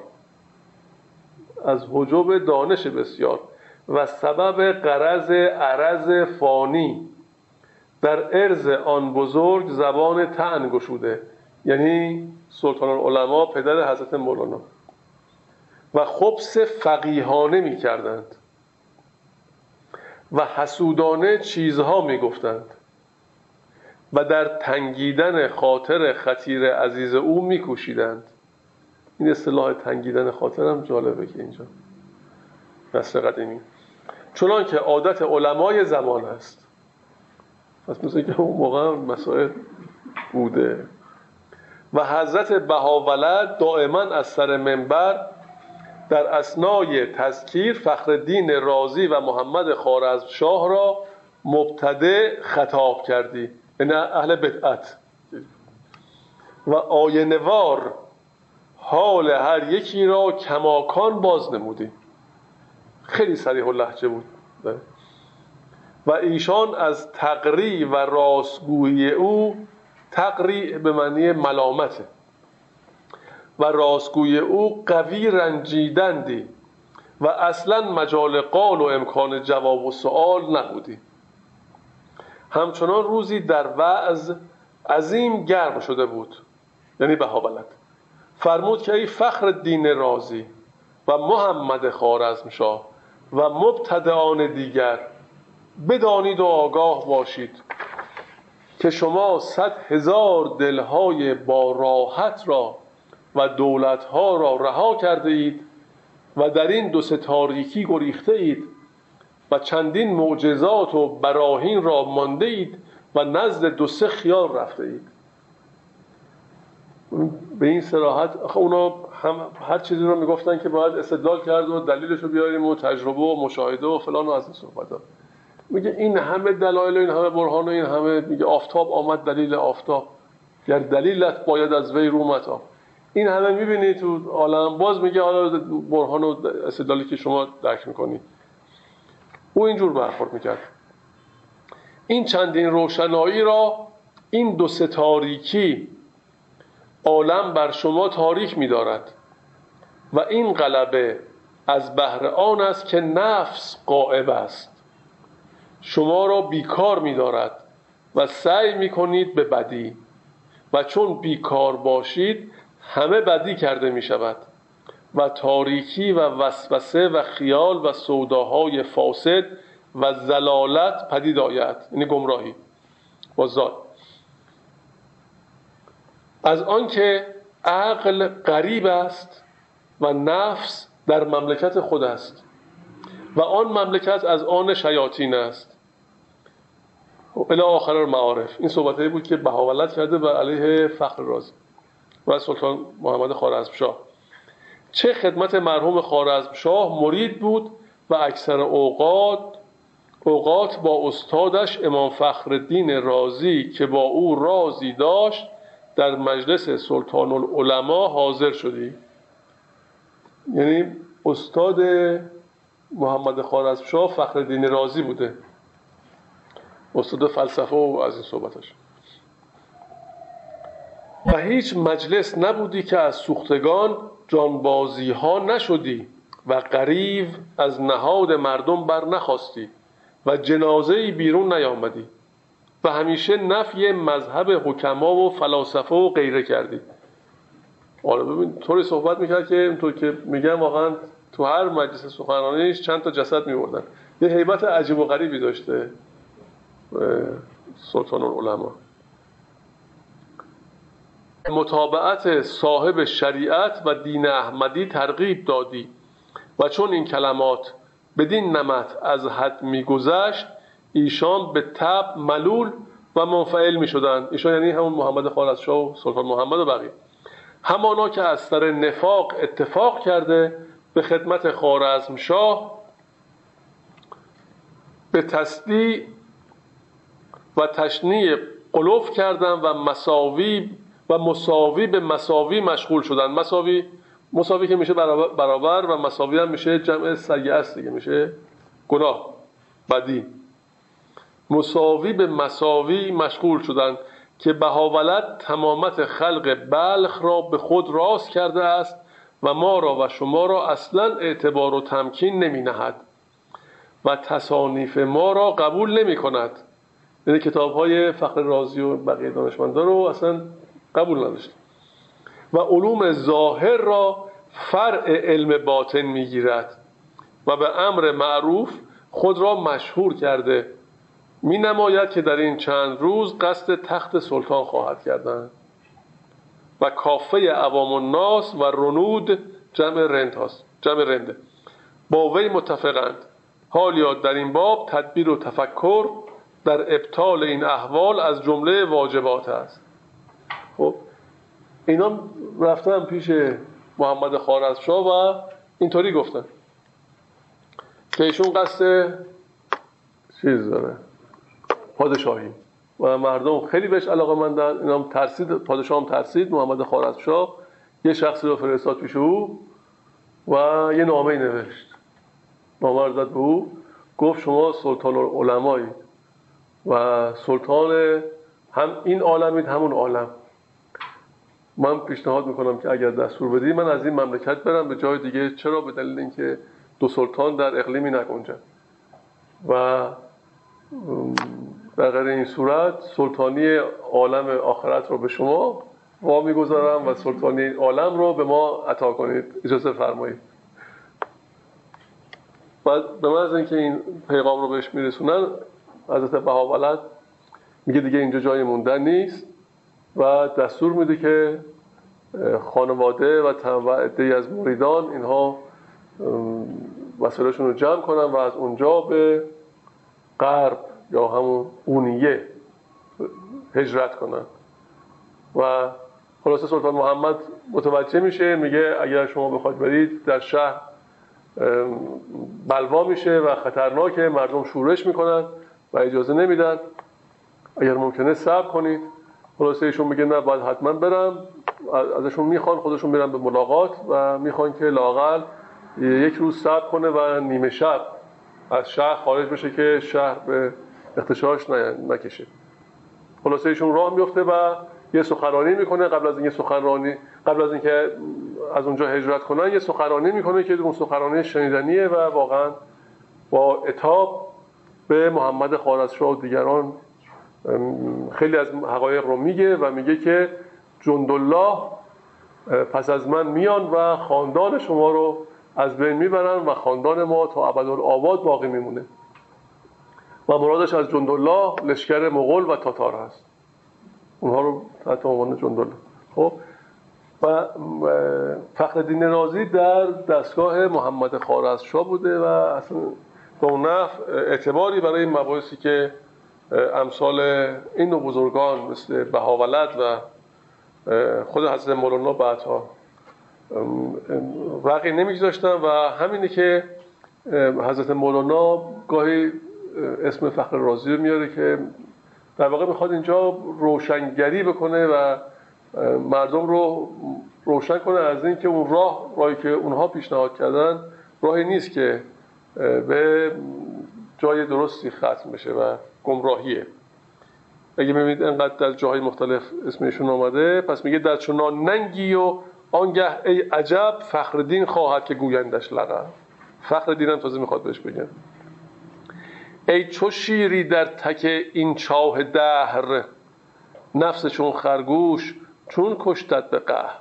از حجب دانش بسیار. و سبب قرض عرض فانی. در ارز آن بزرگ زبان تن گشوده. یعنی سلطان العلماء پدر حضرت مولانا. و خبس فقیهانه می کردند و حسودانه چیزها می گفتند و در تنگیدن خاطر خطیر عزیز او می کوشیدند این اصطلاح تنگیدن خاطر هم جالبه که اینجا. نصر قدیمی. چنان که عادت علمای زمان است. پس مثل که اون موقع مسائل بوده. و حضرت بهاولد دائما از سر منبر در اسنای تذکیر فخر رازی و محمد خارزم شاه را مبتده خطاب کردی. یعنی اهل بدعت و آینوار حال هر یکی را کماکان باز نمودی خیلی سریح و لحجه بود. و ایشان از تقری و راستگویی او تقری به معنی ملامته و راستگوی او قوی رنجیدندی. و اصلا مجال قال و امکان جواب و سوال نبودی. همچنان روزی در وعظ عظیم گرم شده بود یعنی بهاولد فرمود که ای فخر دین رازی و محمد خارزمشاه و مبتدعان دیگر بدانید و آگاه باشید که شما صد هزار دلهای با راحت را و دولتها را رها کرده اید و در این دو سه تاریکی گریخته اید. و چندین معجزات و براهین را مانده اید و نزد دو سه خیال رفته اید به این سراحت اونا هم هر چیزی رو می‌گفتن که باید استدلال کرد و دلیلش رو بیاریم و تجربه و مشاهده و فلان و از این صحبت ها. میگه این همه دلایل و این همه برهان و این همه میگه آفتاب آمد دلیل آفتاب. گر دلیلت باید از وی رومتا این همه می‌بینی تو عالم؟ باز میگه حالا برهان و استدلالی که شما درک می‌کنی. او اینجور برخورد می‌کرد. این چندین روشنایی را این دو ستاریکی عالم بر شما تاریک میدارد و این غلبه از بهر آن است که نفس قائب است. شما را بیکار میدارد و سعی می‌کنید به بدی و چون بیکار باشید همه بدی کرده می شود و تاریکی و وسوسه و خیال و سوداهای فاسد و زلالت پدید آید. یعنی گمراهی. با زاد از آنکه عقل غریب است و نفس در مملکت خود است و آن مملکت از آن شیاطین است. الی آخر معارف این صحبتهایی بود که بهاولت کرده و علیه فخر رازی و سلطان محمد خارزمشاه چه خدمت مرحوم خارزمشاه مرید بود و اکثر اوقات اوقات با استادش امام فخردین رازی که با او رازی داشت در مجلس سلطان العلماء حاضر شدی. یعنی استاد محمد خارزمشاه فخردین رازی بوده. استاد فلسفه و از این صحبتش. و هیچ مجلس نبودی که از سوختگان جانبازی ها نشدی و قریب از نهاد مردم بر نخواستی و جنازه بیرون نیامدی و همیشه نفی مذهب حکما و فلاسفه و غیره کردی. حالا ببین طوری صحبت می‌کرد که اینطور که میگم واقعا تو هر مجلس سخنرانیش چند تا جسد میبردن. یه حیبت عجیب و غریبی داشته سلطان العلماء. مطابعت صاحب شریعت و دین احمدی ترغیب دادی. و چون این کلمات بدین نمت از حد میگذشت ایشان به تب ملول و منفعل می شدن ایشان یعنی همون محمد خالصشاه و سلطان محمد و بقیه. همانا که از سر نفاق اتفاق کرده به خدمت خارزم شاه به تصدی و تشنیع قلوف کردن و مساوی و مساوی به مساوی مشغول شدن. مساوی مساوی که میشه برابر, و مساوی هم میشه جمع سیعه است دیگه میشه گناه بدی. مساوی به مساوی مشغول شدند که بهاولت تمامت خلق بلخ را به خود راست کرده است و ما را و شما را اصلا اعتبار و تمکین نمی نهد و تصانیف ما را قبول نمی کند. یعنی کتاب های فخر رازی و بقیه دانشمندان رو اصلا قبول نداشت. و علوم ظاهر را فرع علم باطن می‌گیرد و به امر معروف خود را مشهور کرده می نماید که در این چند روز قصد تخت سلطان خواهد کردن و کافه عوام الناس و رنود جمع رند هست جمع رنده با وی متفقند. حال یاد در این باب تدبیر و تفکر در ابطال این احوال از جمله واجبات است. خب اینا رفتن پیش محمد خارزشاه و اینطوری گفتن که ایشون قصد چیز داره پادشاهی و مردم خیلی بهش علاقه مندن. اینا هم ترسید پادشاه هم ترسید. محمد خارزشاه یه شخصی رو فرستاد پیش او و یه نامه نوشت. نامه رو به او. گفت شما سلطان علمایی و سلطان هم این عالمید همون عالم. من پیشنهاد می‌کنم که اگر دستور بدی من از این مملکت برم به جای دیگه. چرا؟ به دلیل اینکه دو سلطان در اقلیمی نگنجن. و در این صورت سلطانی عالم آخرت رو به شما وا می‌گذارم و سلطانی عالم رو به ما عطا کنید. اجازه فرمایید. بعد به از اینکه این پیغام رو بهش میرسونن حضرت بهاولت میگه دیگه اینجا جای موندن نیست. و دستور میده که خانواده و عده از مریدان اینها وسایلشون رو جمع کنن و از اونجا به غرب یا همون اونیه هجرت کنن. و خلاصه سلطان محمد متوجه میشه میگه اگر شما بخواید برید در شهر بلوا میشه و خطرناکه مردم شورش می‌کنن و اجازه نمیدن. اگر ممکنه صبر کنید. خلاصه ایشون میگه نه باید حتما برم. ازشون می‌خوان خودشون برن به ملاقات و می‌خوان که لاقل یک روز صبر کنه و نیمه شب از شهر خارج بشه که شهر به اختشاش نکشه. خلاصه ایشون راه میفته و یه سخنرانی می‌کنه. قبل از اینکه سخنرانی قبل از اینکه از اونجا هجرت کنن یه سخنرانی می‌کنه که اون سخنرانی شنیدنیه و واقعا با اتاب به محمد خارزشاه و دیگران خیلی از حقایق رو میگه و میگه که جندالله پس از من میان و خاندان شما رو از بین می‌برن و خاندان ما تا ابدالآباد باقی میمونه. و مرادش از جندالله لشکر مغول و تاتار هست. اونها رو تحت عنوان جندالله. خب؟ و فخر رازی در دستگاه محمد خارزشاه بوده و اصلا به اون اعتباری برای مباحثی که امثال این نوع بزرگان مثل بهاولت و خود حضرت مولانا بعدها. وقی نمیگذاشتن و همینه که حضرت مولانا گاهی اسم فخر رازی رو میاره که در واقع می‌خواد اینجا روشنگری بکنه و مردم رو روشن کنه از اینکه اون راه راهی که اونها پیشنهاد کردن راهی نیست که به جای درستی ختم بشه و گمراهیه. اگه می‌بینید انقدر در جاهای مختلف اسمشون آمده پس میگه در چنان ننگی و آنگه ای عجب فخر خواهد که گویندش لقب فخر دین هم تازه می‌خواد بهش بگن ای چو شیری در تک این چاه دهر نفس چون خرگوش چون کشتت به قهر.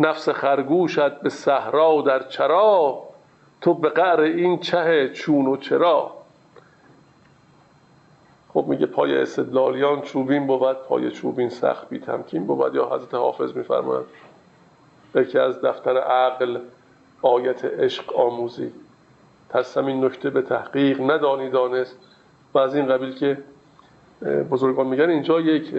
نفس خرگوشت به صحرا در چرا تو به قعر این چه چون و چرا. خب میگه پای استدلالیان چوبین بود پای چوبین سخت بی تمکین بود. یا حضرت حافظ میفرماید یکی از دفتر عقل آیت عشق آموزی. ترسم این نکته به تحقیق ندانی دانست. و از این قبیل که بزرگان میگن اینجا یک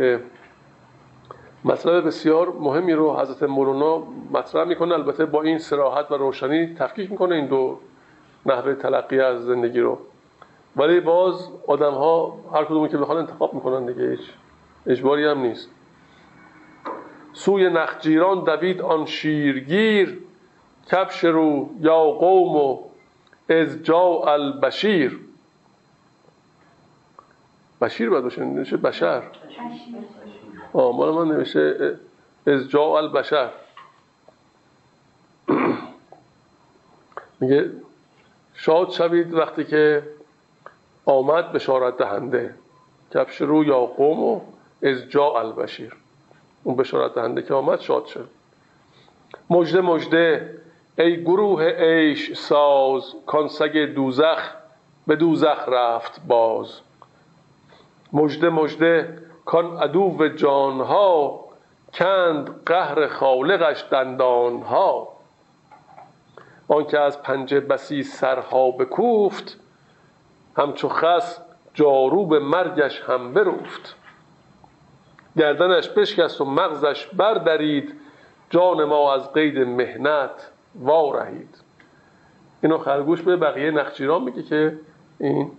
مطلب بسیار مهمی رو حضرت مولانا مطرح می‌کنه. البته با این سراحت و روشنی تفکیک می‌کنه این دو نحوه تلقی از زندگی رو. ولی باز آدم ها هر کدومی که بخوان انتخاب می‌کنن دیگه هیچ اجباری هم نیست. سوی نخجیران دوید آن شیرگیر کفش رو یا قوم و از جا البشیر. بشیر باید باشه نوشته بشر. آه مال من نوشته از جا البشر. [clears throat] میگه شاد شوید وقتی که آمد بشارت دهنده. کفش رو یا قوم و از جا البشیر. اون بشارت دهنده که آمد شاد شد. مجده مجده ای گروه ایش ساز کانسگ دوزخ به دوزخ رفت باز. مجده مجده کان عدو جانها کند قهر خالقش دندانها. آنکه از پنجه بسی سرها بکوفت همچو خس جارو به مرگش هم بروفت گردنش بشکست و مغزش بردرید جان ما از قید مهنت وارهید. اینو خرگوش به بقیه نخچیران میگه که این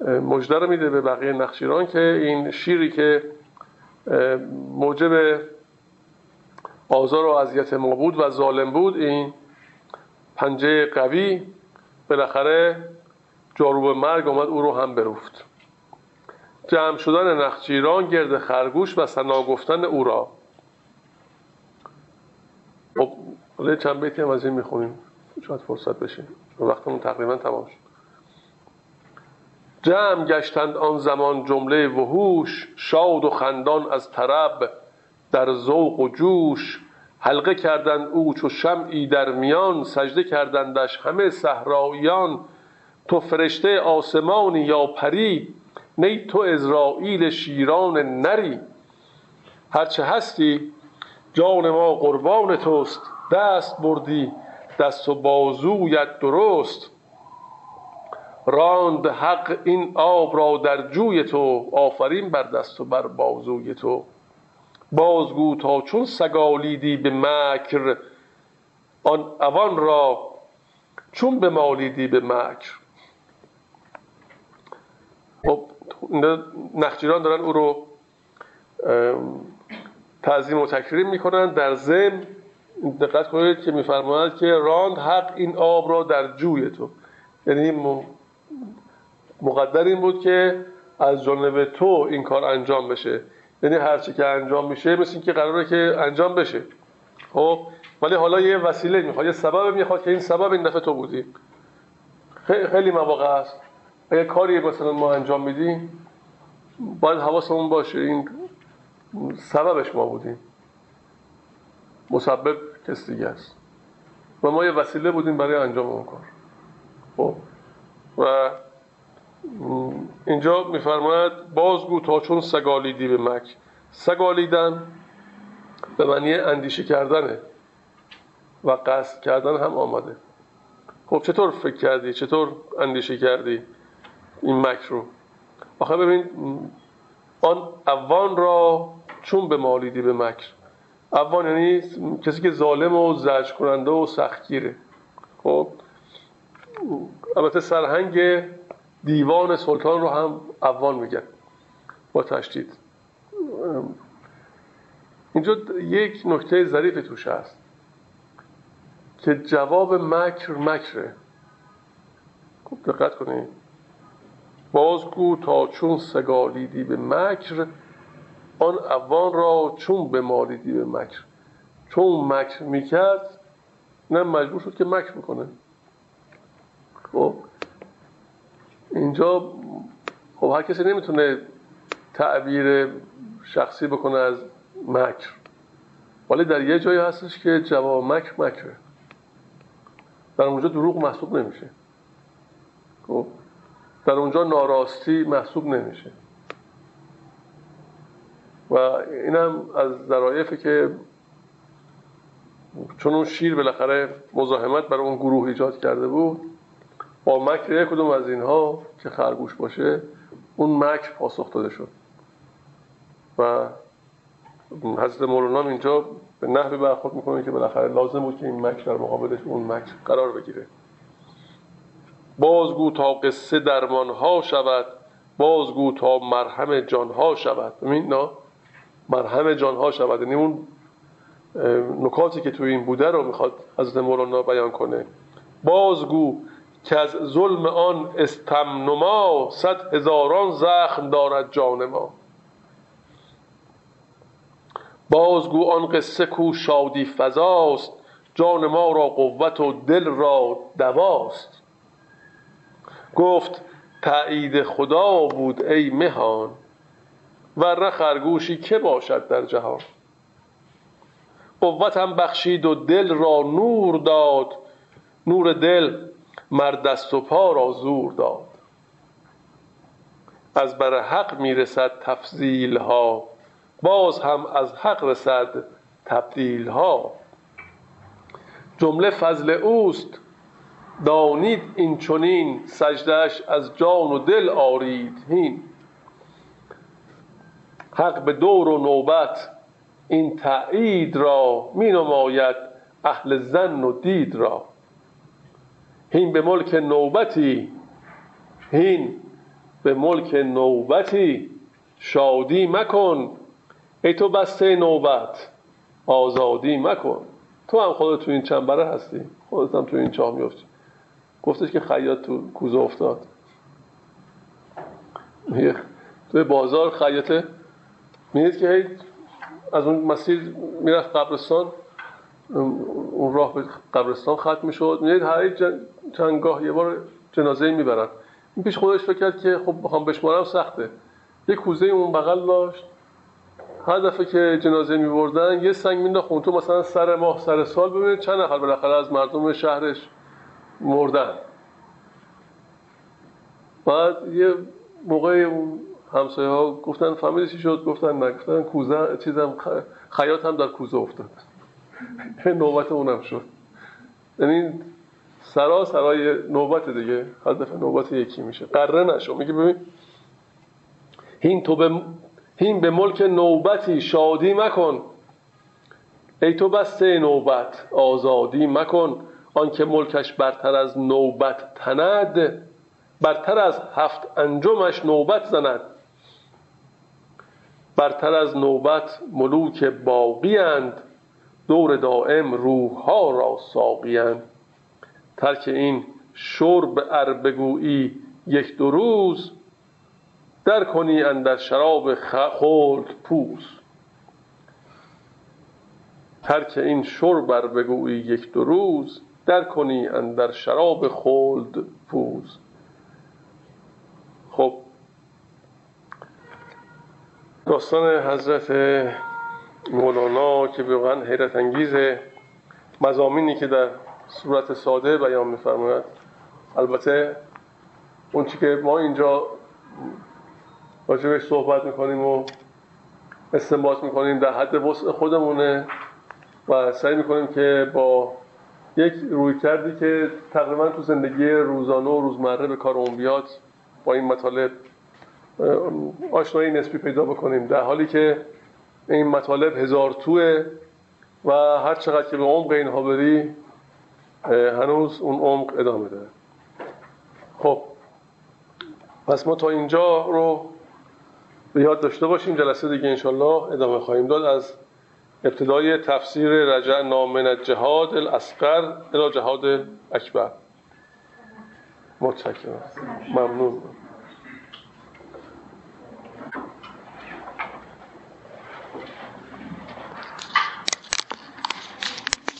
مجده رو میده به بقیه نخچیران که این شیری که موجب آزار و اذیت ما بود و ظالم بود این پنجه قوی بالاخره جاروب مرگ آمد او رو هم بروفت. جمع شدن نخچیران گرد خرگوش و سنا گفتن او را. خب چند بیتی هم از این می‌خونیم. شاید فرصت بشه. وقتمون تقریبا تمام شد. جمع گشتند آن زمان جمله وحوش شاد و خندان از طرب در ذوق و جوش. حلقه کردند او چو شمعی در میان سجده کردندش همه صحراییان. تو فرشته آسمانی یا پری نی تو ازرائیل شیران نری. هرچه هستی جان ما قربان توست دست بردی دست و بازویت درست. راند حق این آب را در جوی تو آفرین بر دست و بر بازوی تو. بازگو تا چون سگالیدی به مکر آن اوان را چون به مالیدی به مکر. خب نخجیران دارن او رو تعظیم و تکریم می‌کنن. در ضمن دقت کنید که میفرماید که راند حق این آب را در جوی تو. یعنی مقدر این بود که از جانب تو این کار انجام بشه. یعنی هرچی که انجام میشه مثل که قراره که انجام بشه. خب؟ ولی حالا یه وسیله می‌خواد یه سبب می‌خواد که این سبب این دفعه تو بودی. خیلی مواقع هست اگه کاری مثلا ما انجام میدیم باید حواسمون باشه. این سببش ما بودیم. مسبب کس دیگه است. و ما یه وسیله بودیم برای انجام اون کار. خب. و اینجا میفرماید بازگو تا چون سگالیدی به مک. سگالیدن به معنی اندیشه کردنه و قصد کردن هم آمده خب چطور فکر کردی؟ چطور اندیشه کردی؟ این مک رو. آخه ببین آن اوان را چون به مالیدی به مکر اوان یعنی کسی که ظالم و زرج کننده و سختگیره. خب؟ البته سرهنگ دیوان سلطان رو هم اوان میگن با تشدید. اینجا یک نکته ظریف توش هست که جواب مکر مکره. خوب دقت کنید. بازگو تا چون سگالیدی به مکر آن اوان را چون به مالیدی به مکر. چون مکر می‌کرد نه مجبور شد که مکر می‌کنه. خب اینجا خب هر کسی نمی‌تونه تعبیر شخصی بکنه از مکر. ولی در یه جایی هستش که جوامک مکره. در اونجا دروغ محسوب نمیشه. خب در اونجا ناراستی محسوب نمیشه. و اینم از ذرایفه که چون اون شیر بالاخره مزاحمت برای اون گروه ایجاد کرده بود با مکر کدوم از اینها که خرگوش باشه اون مکر پاسخ داده شد. و حضرت مولانا اینجا به نحوی برخورد می‌کنه که بالاخره لازم بود که این مکر در مقابلش اون مکر قرار بگیره. بازگو تا قصه درمانها شود بازگو تا مرهم جانها شود. ببین نه؟ مرهم جانها شود. یعنی اون نکاتی که توی این بوده رو می‌خواد حضرت مولانا بیان کنه. بازگو که از ظلم آن استمنما صد هزاران زخم دارد جان ما. بازگو آن قصه کو شادی فضاست جان ما را قوت و دل را دواست. گفت تایید خدا بود ای مهان ورنه خرگوشی که باشد در جهان. قوتم بخشید و دل را نور داد نور دل مرد دست و پا را زور داد. از بر حق می‌رسد تفضیل ها باز هم از حق رسد تبدیل ها. جمله فضل اوست دانید این چنین سجدش از جان و دل آرید. هین. حق به دور و نوبت این تایید را می نماید اهل زن و دید را. هین به ملک نوبتی هین به ملک نوبتی شادی مکن. ای تو بسته نوبت آزادی مکن. تو هم خودت تو این چنبره هستی خودت هم تو این چاه میفتی گفتش که خیاط تو کوزه افتاد. توی بازار خیاطه می‌دید که از اون مسیر می‌رفت قبرستان اون راه به قبرستان ختم می‌شد. می‌دید هر چندگاه یه بار جنازه می‌برن. این پیش خودش فکر کرد که خب بخوام بشمارم سخته. یه کوزه اون بغل داشت. هر دفعه که جنازه میبردن یه سنگ مینداخت تو مثلا سر ماه سر سال. ببینید چند نفر بالاخره از مردم شهرش مردن. بعد یه موقع همسایه ها گفتن فهمیدی چی شد؟ گفتن نه گفتن کوزه چیزم خیاط هم در کوزه افتاد. [laughs] نوبت اونم شد. یعنی سرا سرای نوبت دیگه هر دفعه نوبت یکی میشه. قره نشو. میگه ببین هین تو به هین به ملک نوبتی شادی مکن. ای تو بسته نوبت آزادی مکن. آنکه ملکش برتر از نوبت تند برتر از هفت انجمش نوبت زند. برتر از نوبت ملوک باقیند دور دائم روح ها را ساقیند ترک این شرب ار بگویی یک دو روز در کنی اندر شراب خلد پوز. ترک این شرب ار بگویی یک دو روز در کنی اندر شراب خلد پوز. خب. داستان حضرت مولانا که واقعا حیرت انگیزه. مزامینی که در صورت ساده بیان میفرماید. البته اون که ما اینجا راجبش صحبت می‌کنیم و استنباط می‌کنیم در حد وسع خودمونه و سعی می‌کنیم که با یک روی کردی که تقریبا تو زندگی روزانه و روزمره به کار اون بیاد با این مطالب آشنایی نسبی پیدا بکنیم. در حالی که این مطالب هزار توه و هر چقدر که به عمق اینها بری هنوز اون عمق ادامه داره. خب پس ما تا اینجا رو به یاد داشته باشیم. جلسه دیگه انشالله ادامه خواهیم داد. از ابتدای تفسیر رجع نامن جهاد الاسقر الى جهاد اکبر. متشکرم. ممنون.